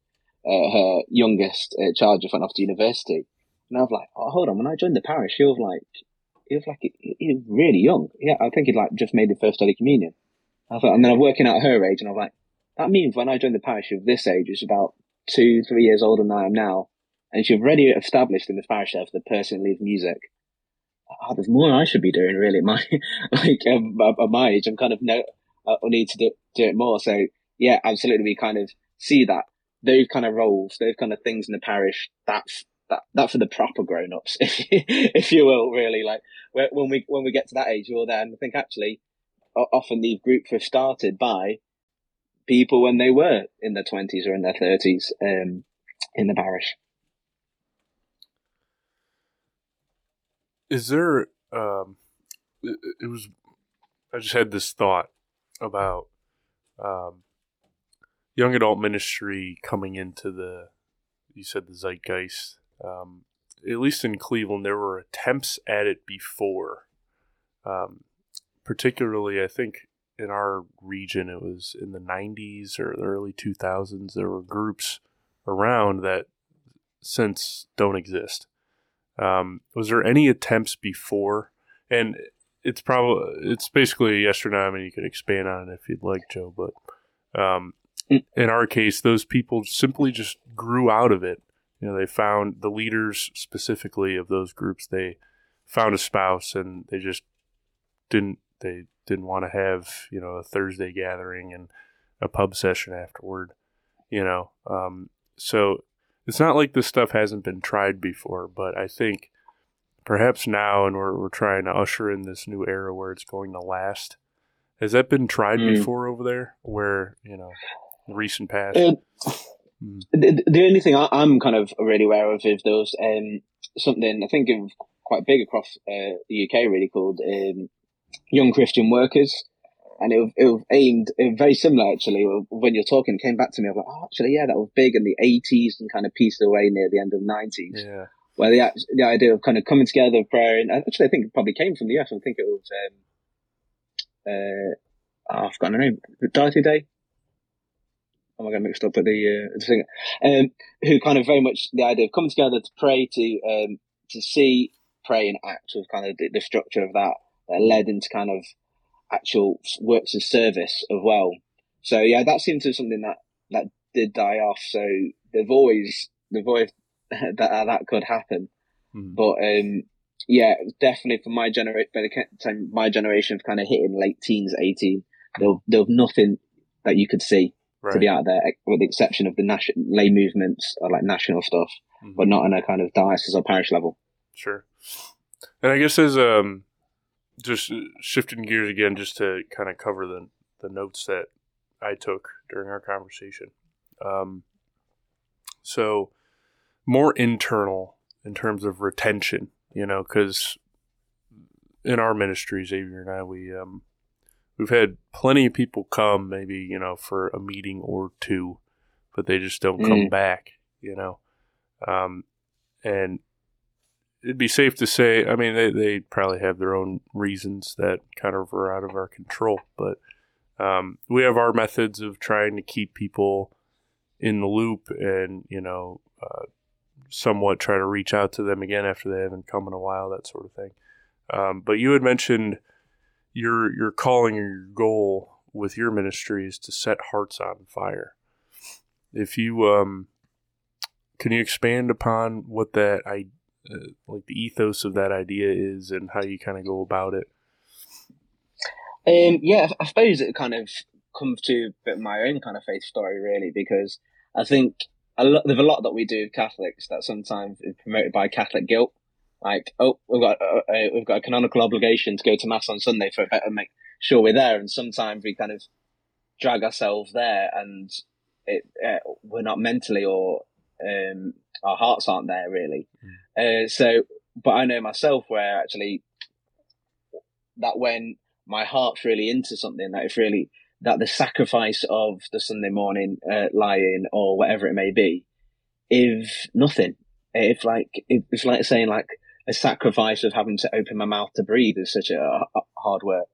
Speaker 2: Uh, her youngest uh, child just went off to university, and I was like, oh, hold on. When I joined the parish, he was like, he was like, he was really young. Yeah, I think he'd like just made the first Holy Communion. I thought, and then I'm working out her age, and I was like, that means when I joined the parish of this age, it's about two, three years older than I am now, and she's already established in the parish as the person who leads music. Oh, there's more I should be doing, really. My like um, at my age, I'm kind of no, I need to do, do it more. So yeah, absolutely, we kind of see that those kind of roles, those kind of things in the parish. That's that that's for the proper grown ups, if you, if you will, really. Like when we when we get to that age, you're there, and I think actually, often these groups were started by people when they were in their twenties or in their thirties um, in the parish.
Speaker 3: Is there? Um, it, it was. I just had this thought about um, young adult ministry coming into the. You said the zeitgeist. Um, at least in Cleveland, there were attempts at it before. Um, particularly, I think in our region, it was in the 90s or the early 2000s. There were groups around that since don't exist. Um, was there any attempts before? And it's probably it's basically yes or no. I mean, you could expand on it if you'd like, Joe. But um, mm. in our case, those people simply just grew out of it. You know, they found the leaders specifically of those groups. They found a spouse, and they just didn't they didn't want to have you know a Thursday gathering and a pub session afterward. You know, um, so it's not like this stuff hasn't been tried before, but I think perhaps now, and we're we're trying to usher in this new era where it's going to last. Has that been tried mm. before over there? Where you know, recent past. Uh,
Speaker 2: mm. the, the, only thing I, am kind of really aware of is those um, something I think of quite big across uh, the UK, really called um, Young Christian Workers. And it was, it was aimed it was very similar actually when you're talking came back to me I was like oh actually yeah that was big in the 80s and kind of pieced away near the end of the 90s
Speaker 3: yeah.
Speaker 2: Where the the idea of kind of coming together prayer and actually I think it probably came from the US I think it was um uh oh, I've forgotten her name Dorothy Day oh I got mixed up with the uh, the singer um who kind of very much the idea of coming together to pray to um to see pray and act was kind of the, the structure of that that led into kind of actual works of service as well. So yeah, that seems to be something that that did die off. So they've always they've always that that could happen, mm. but um, yeah, definitely for my generation, by the time my generation of kind of hitting late teens, eighteen, there there was nothing that you could see right. to be out there, with the exception of the national lay movements or like national stuff, mm. but not on a kind of diocese or parish level.
Speaker 3: Sure. And I guess as um just shifting gears again, just to kind of cover the the notes that I took during our conversation. Um, so more internal in terms of retention, you know, because in our ministry, Xavier and I, we um, we've had plenty of people come, maybe you know, for a meeting or two, but they just don't mm. come back, you know. Um, and it'd be safe to say, I mean, they, they probably have their own reasons that kind of are out of our control, but um, we have our methods of trying to keep people in the loop and, you know, uh, somewhat try to reach out to them again after they haven't come in a while, that sort of thing. Um, but you had mentioned your your calling or your goal with your ministry is to set hearts on fire. If you um, can you expand upon what that I, uh, like the ethos of that idea is and how you kind of go about it?
Speaker 2: Um, yeah, I suppose it kind of comes to a bit of my own kind of faith story, really, because I think a lot, there's a lot that we do with Catholics that sometimes is promoted by Catholic guilt. Like, oh, we've got uh, uh, we've got a canonical obligation to go to mass on Sunday, so better make sure we're there. And sometimes we kind of drag ourselves there, and it, uh, we're not mentally or um, our hearts aren't there really. Mm. Uh, so, but I know myself where actually that when my heart's really into something, that it's really that the sacrifice of the Sunday morning uh, lying or whatever it may be, if nothing, if like it's like saying like a sacrifice of having to open my mouth to breathe is such a, a hard work.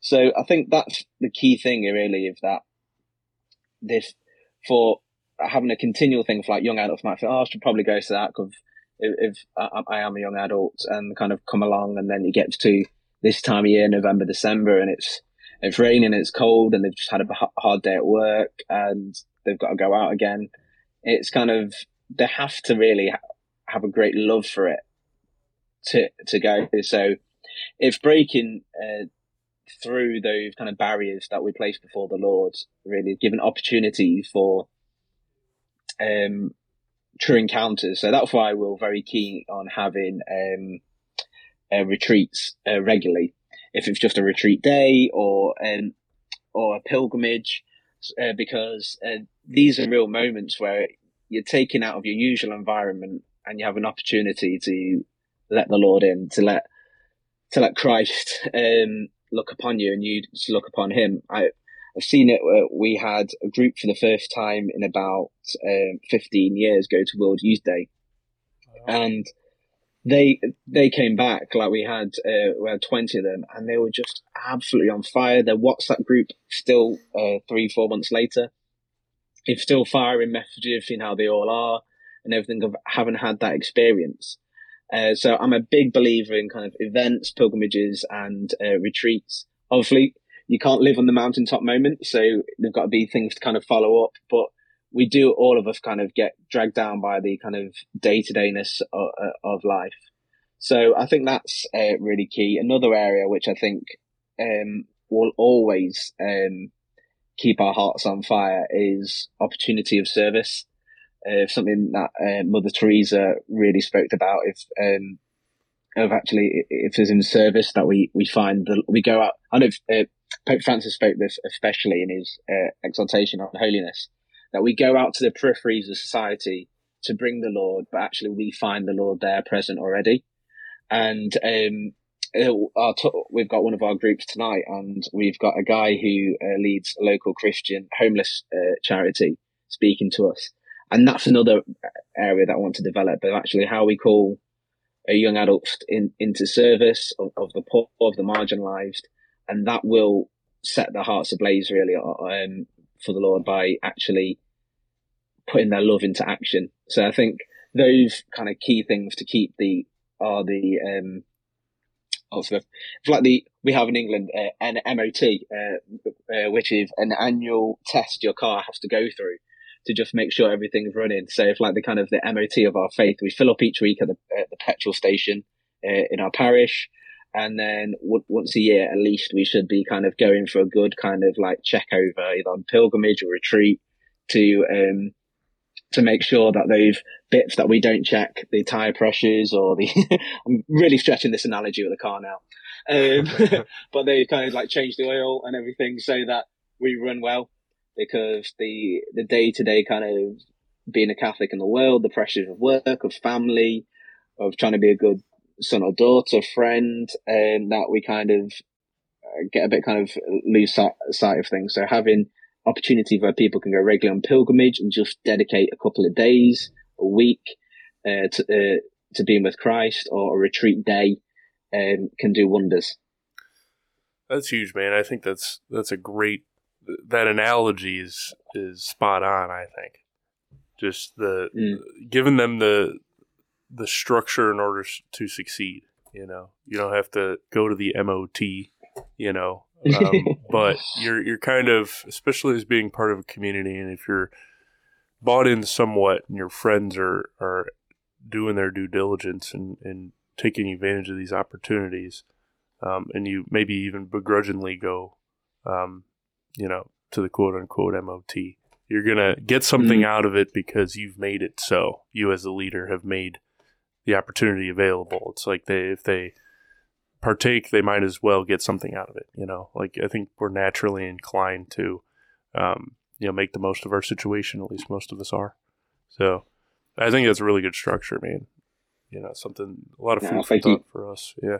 Speaker 2: So I think that's the key thing really of that this for having a continual thing for like young adults might feel, oh, I should probably go to that because if, if I, I, am a young adult and kind of come along and then it gets to this time of year, November, December, and it's it's raining, it's cold, and they've just had a hard day at work and they've got to go out again. It's kind of they have to really have a great love for it to to go. So it's breaking uh, through those kind of barriers that we place before the Lord, really given opportunity for um, true encounters. So that's why we're very keen on having um, uh, retreats uh, regularly. If it's just a retreat day or um, or a pilgrimage, uh, because uh, these are real moments where you're taken out of your usual environment and you have an opportunity to let the Lord in, to let to let Christ um, look upon you and you to look upon Him. I, I've seen it. We had a group for the first time in about um, 15 years go to World Youth Day, and they they came back like we had uh, we had 20 of them, and they were just absolutely on fire. Their WhatsApp group still uh, three four months later, it's still firing messages, seeing how they all are and everything. Of haven't had that experience. Uh, so I'm a big believer in kind of events, pilgrimages, and uh, retreats. Obviously, you can't live on the mountaintop moment, so there've got to be things to kind of follow up. But we do, all of us, kind of get dragged down by the kind of day to dayness of, of, life. So I think that's uh, really key. Another area which I think um, will always um, keep our hearts on fire is opportunity of service uh, something that uh, Mother Teresa really spoke about. If um, of actually, if there's in service that we we find that we go out. I know uh, Pope Francis spoke this especially in his uh, exhortation on holiness that we go out to the peripheries of society to bring the Lord, but actually we find the Lord there present already. And um, t- we've got one of our groups tonight, and we've got a guy who uh, leads a local Christian homeless uh, charity speaking to us and that's another area that I want to develop. But actually, how we call a young adult in, into service of, of the poor, of the marginalised, and that will set their hearts ablaze really um, for the Lord by actually putting their love into action. So I think those kind of key things to keep the are the um, of like the we have in England uh, an MOT, uh, uh, which is an annual test your car has to go through to just make sure everything's running. So if like the kind of the MOT of our faith, we fill up each week at the, at the petrol station uh, in our parish. And then w- once a year, at least we should be kind of going for a good kind of like check over either on pilgrimage or retreat to, um, to make sure that those bits that we don't check, the tire pressures or the, I'm really stretching this analogy with the car now. Um, but they kind of like change the oil and everything so that we run well because the the day to day kind of being a Catholic in the world, the pressures of work, of family, of trying to be a good son or daughter, friend, and um, that we kind of uh, get a bit kind of lose sight of things. So having opportunity where people can go regularly on pilgrimage and just dedicate a couple of days, a week, uh, to uh, to being with Christ or a retreat day, um, can do wonders.
Speaker 3: That's huge, man. I think that's that's a great that analogy is is spot on. I think just the mm. giving them the the structure in order to succeed. You know, you don't have to go to the MOT. You know, um, but you're you're kind of especially as being part of a community, and if you're bought in somewhat, and your friends are are doing their due diligence and and taking advantage of these opportunities, um, and you maybe even begrudgingly go um, you know, to the quote unquote MOT. You're gonna get something mm. out of it because you've made it so. You as a leader have made the opportunity available. It's like they if they partake, they might as well get something out of it. You know, like I think we're naturally inclined to, um, you know, make the most of our situation. At least most of us are. So, I think that's a really good structure, man. You know, something a lot of food for thought for us. Yeah.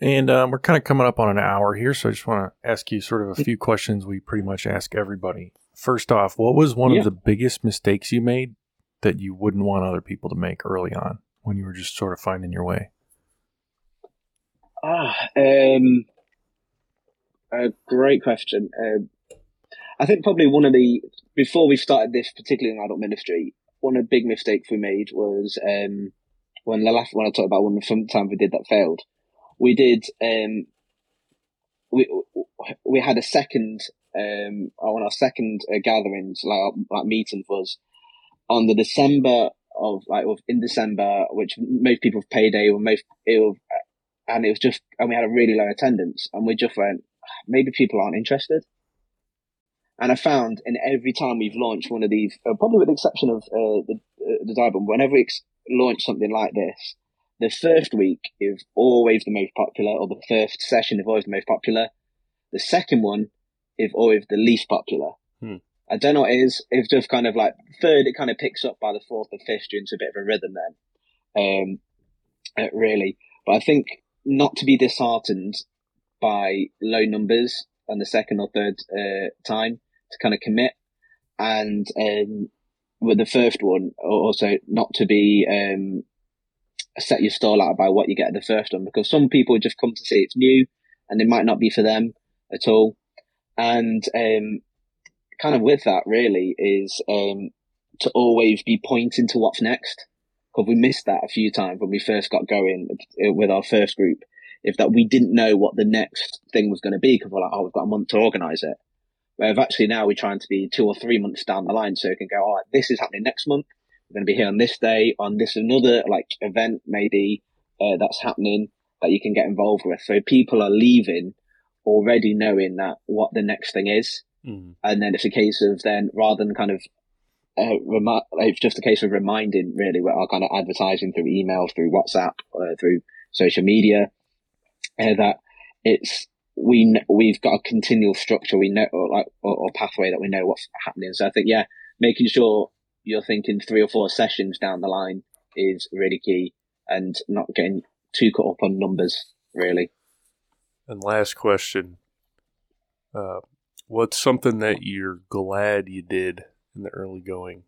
Speaker 1: And um, we're kind of coming up on an hour here, so I just want to ask you sort of a few questions we pretty much ask everybody. First off, what was one yeah. of the biggest mistakes you made that you wouldn't want other people to make early on when you were just sort of finding your way?
Speaker 2: Ah, um, a great question. Um, I think probably one of the before we started this, particularly in adult ministry, one of the big mistakes we made was um, when the last when I talked about one of the times we did that failed. We did um, we we had a second um, on our second uh, gatherings like like meeting was on the December of like in December, which most people have payday or most it and it was just, and we had a really low attendance, and we just went, maybe people aren't interested. And I found in every time we've launched one of these, uh, probably with the exception of uh, the uh, the Diamond, whenever ex- launch something like this, the first week is always the most popular, or the first session is always the most popular. The second one is always the least popular. Hmm. I don't know what it is. It's just kind of like third, it kind of picks up by the fourth or fifth into a bit of a rhythm then. Um, uh, really. But I think not to be disheartened by low numbers on the second or third uh, time to kind of commit. And um, with the first one, also not to be um, set your stall out by what you get at the first one, because some people just come to see it's new and it might not be for them at all. And um, kind of with that, really, is um, to always be pointing to what's next because we missed that a few times when we first got going with our first group. If that we didn't know what the next thing was going to be because we're like, oh, we've got a month to organise it. Whereas actually now we're trying to be two or three months down the line, so we can go, all right, this is happening next month. We're going to be here on this day, on this another like event maybe uh, that's happening that you can get involved with. So people are leaving already knowing that what the next thing is, mm. and then it's a case of then rather than kind of uh, remi- it's just a case of reminding really what our kind of advertising through email, through WhatsApp, uh, through social media, uh, that it's we we've got a continual structure we know or like or, or, pathway that we know what's happening. So I think yeah, making sure you're thinking three or four sessions down the line is really key, and not getting too caught up on numbers really.
Speaker 3: And last question, uh, what's something that you're glad you did in the early going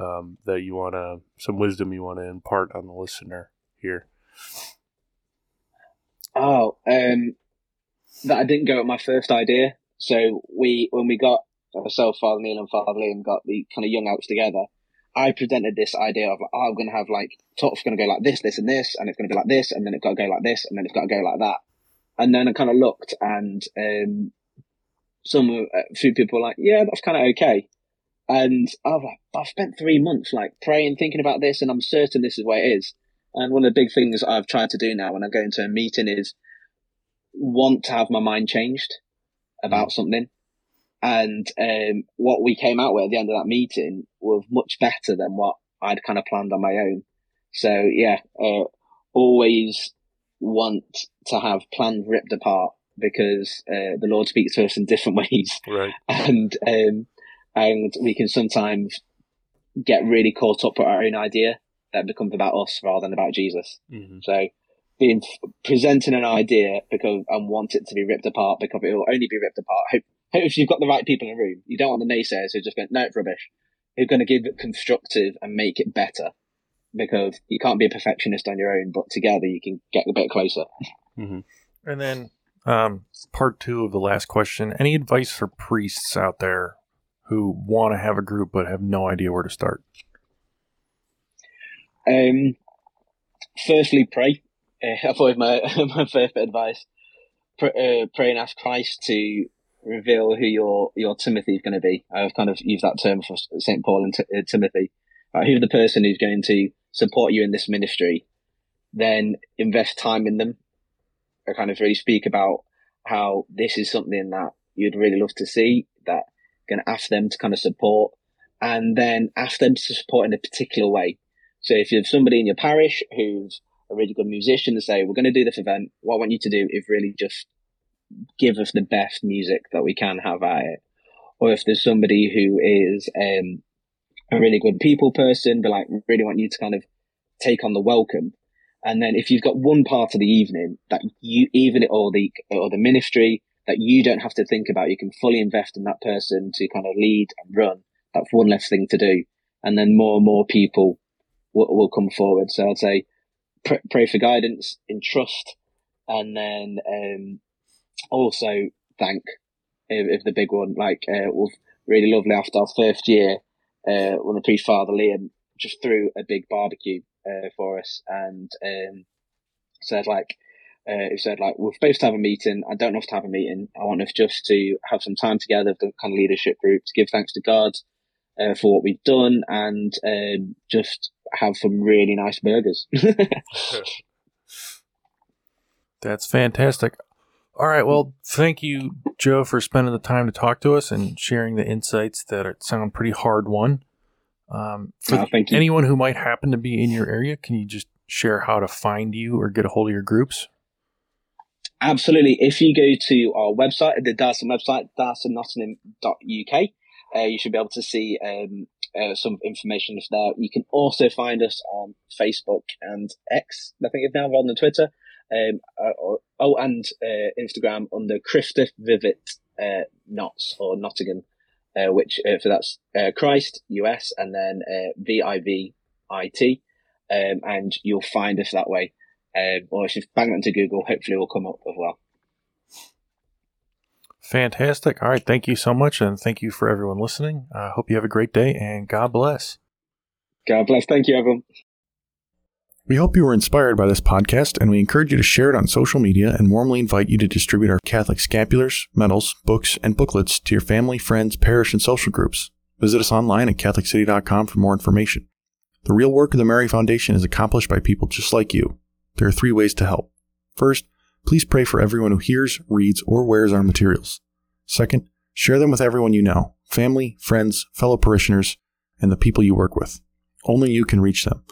Speaker 3: um, that you want to, some wisdom you want to impart on the listener here?
Speaker 2: Oh, um, that I didn't go with my first idea. So we, when we got myself, Father Neil, and Father Liam got the kind of young outs together, I presented this idea of like, oh, I'm going to have like talk's going to go like this, this, and this, and it's going to be like this, and then it's got to go like this, and then it's got to go like that. And then I kind of looked, and um, some a few people were like, yeah, that's kind of okay. And I've, I've spent three months like praying, thinking about this, and I'm certain this is where it is. And one of the big things I've tried to do now when I go into a meeting is want to have my mind changed about mm. something. And um, what we came out with at the end of that meeting was much better than what I'd kind of planned on my own. So yeah, uh, always want to have plans ripped apart because uh, the Lord speaks to us in different ways,
Speaker 3: right?
Speaker 2: And um, and we can sometimes get really caught up with our own idea that becomes about us rather than about Jesus. Mm-hmm. So being presenting an idea because and want it to be ripped apart because it will only be ripped apart. Hope, hope if you've got the right people in the room, you don't want the naysayers who just go, no, it's rubbish. Who are going to give it constructive and make it better because you can't be a perfectionist on your own, but together you can get a bit closer.
Speaker 1: Mm-hmm. And then um, part two of the last question: Any advice for priests out there who want to have a group but have no idea where to start?
Speaker 2: Um, firstly, pray. Uh, I've my my of advice. Pray, uh, pray and ask Christ to reveal who your your Timothy is going to be. I've kind of used that term for Saint Paul and t- uh, Timothy. Uh, who's the person who's going to support you in this ministry? Then invest time in them. I kind of really speak about how this is something that you'd really love to see. That going to ask them to kind of support and then ask them to support in a particular way. So if you have somebody in your parish who's a really good musician to say, we're going to do this event, what I want you to do is really just give us the best music that we can have at it. Or if there's somebody who is um, a really good people person, but like really want you to kind of take on the welcome. And then if you've got one part of the evening that you, even or the, or the ministry that you don't have to think about, you can fully invest in that person to kind of lead and run. That's one less thing to do. And then more and more people will, will come forward. So I'd say pr- pray for guidance, in trust, and then, um, also thank if, if the big one, like, uh, was really lovely after our first year, uh, when the priest Father Liam just threw a big barbecue uh, for us and um, said like uh, he said like we're supposed to have a meeting. I don't have to have a meeting. I want us just to have some time together, the kind of leadership group, to give thanks to God uh, for what we've done, and um, just have some really nice burgers.
Speaker 1: That's fantastic. All right. Well, thank you, Joe, for spending the time to talk to us and sharing the insights that are, sound pretty hard won. Um, for oh, the, anyone who might happen to be in your area, can you just share how to find you or get a hold of your groups?
Speaker 2: Absolutely. If you go to our website, the Diocesan website, dioceseofnottingham.uk, uh, you should be able to see um, uh, some information there. You can also find us on Facebook and X, I think now rather than Twitter. Um, uh, oh, and uh, Instagram under Christus Vivit uh, Notts or Nottingham uh, which for that's uh, Christ US and then V I V I T, um, and you'll find us that way. Um, or if you bang it into Google, hopefully it will come up as well.
Speaker 1: Fantastic. All right. Thank you so much. And thank you for everyone listening. I hope you have a great day and God bless.
Speaker 2: God bless. Thank you, everyone.
Speaker 1: We hope you were inspired by this podcast, and we encourage you to share it on social media and warmly invite you to distribute our Catholic scapulars, medals, books, and booklets to your family, friends, parish, and social groups. Visit us online at CatholiCity.com for more information. The real work of the Mary Foundation is accomplished by people just like you. There are three ways to help. First, please pray for everyone who hears, reads, or wears our materials. Second, share them with everyone you know family, friends, fellow parishioners, and the people you work with. Only you can reach them.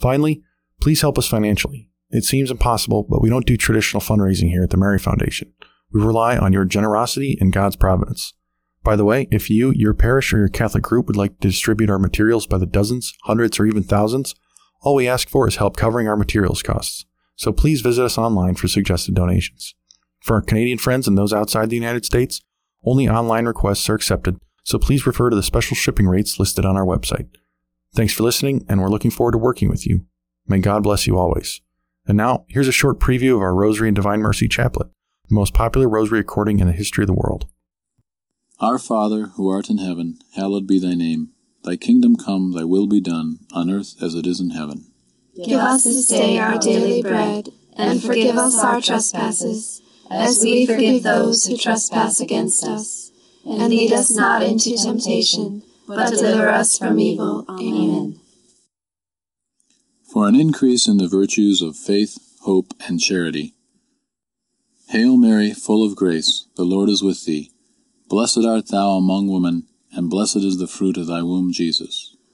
Speaker 1: Finally, Please help us financially. It seems impossible, but we don't do traditional fundraising here at the Mary Foundation. We rely on your generosity and God's providence. By the way, if you, your parish, or your Catholic group would like to distribute our materials by the dozens, hundreds, or even thousands, all we ask for is help covering our materials costs. So please visit us online for suggested donations. For our Canadian friends and those outside the United States, only online requests are accepted, so please refer to the special shipping rates listed on our website. Thanks for listening, and we're looking forward to working with you. May God bless you always. And now, here's a short preview of our Rosary and Divine Mercy Chaplet, the most popular rosary recording in the history of the world.
Speaker 4: Our Father, who art in heaven, hallowed be thy name. Thy kingdom come, thy will be done, on earth as it is in heaven.
Speaker 5: Give us this day our daily bread, and forgive us our trespasses, as we forgive those who trespass against us. And lead us not into temptation, but deliver us from evil. Amen
Speaker 4: for an increase in the virtues of faith, hope, and charity. Hail Mary, full of grace, the Lord is with thee. Blessed art thou among women, and blessed is the fruit of thy womb, Jesus.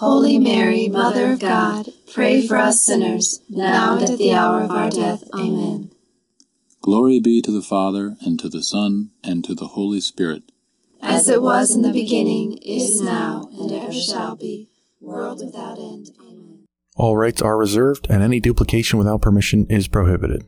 Speaker 5: Holy Mary, Mother of God, pray for us sinners, now and at the hour of our death. Amen.
Speaker 4: Glory be to the Father, and to the Son, and to the Holy Spirit.
Speaker 5: As it was in the beginning, is now, and ever shall be world without end. Amen.
Speaker 1: All rights are reserved, and any duplication without permission is prohibited.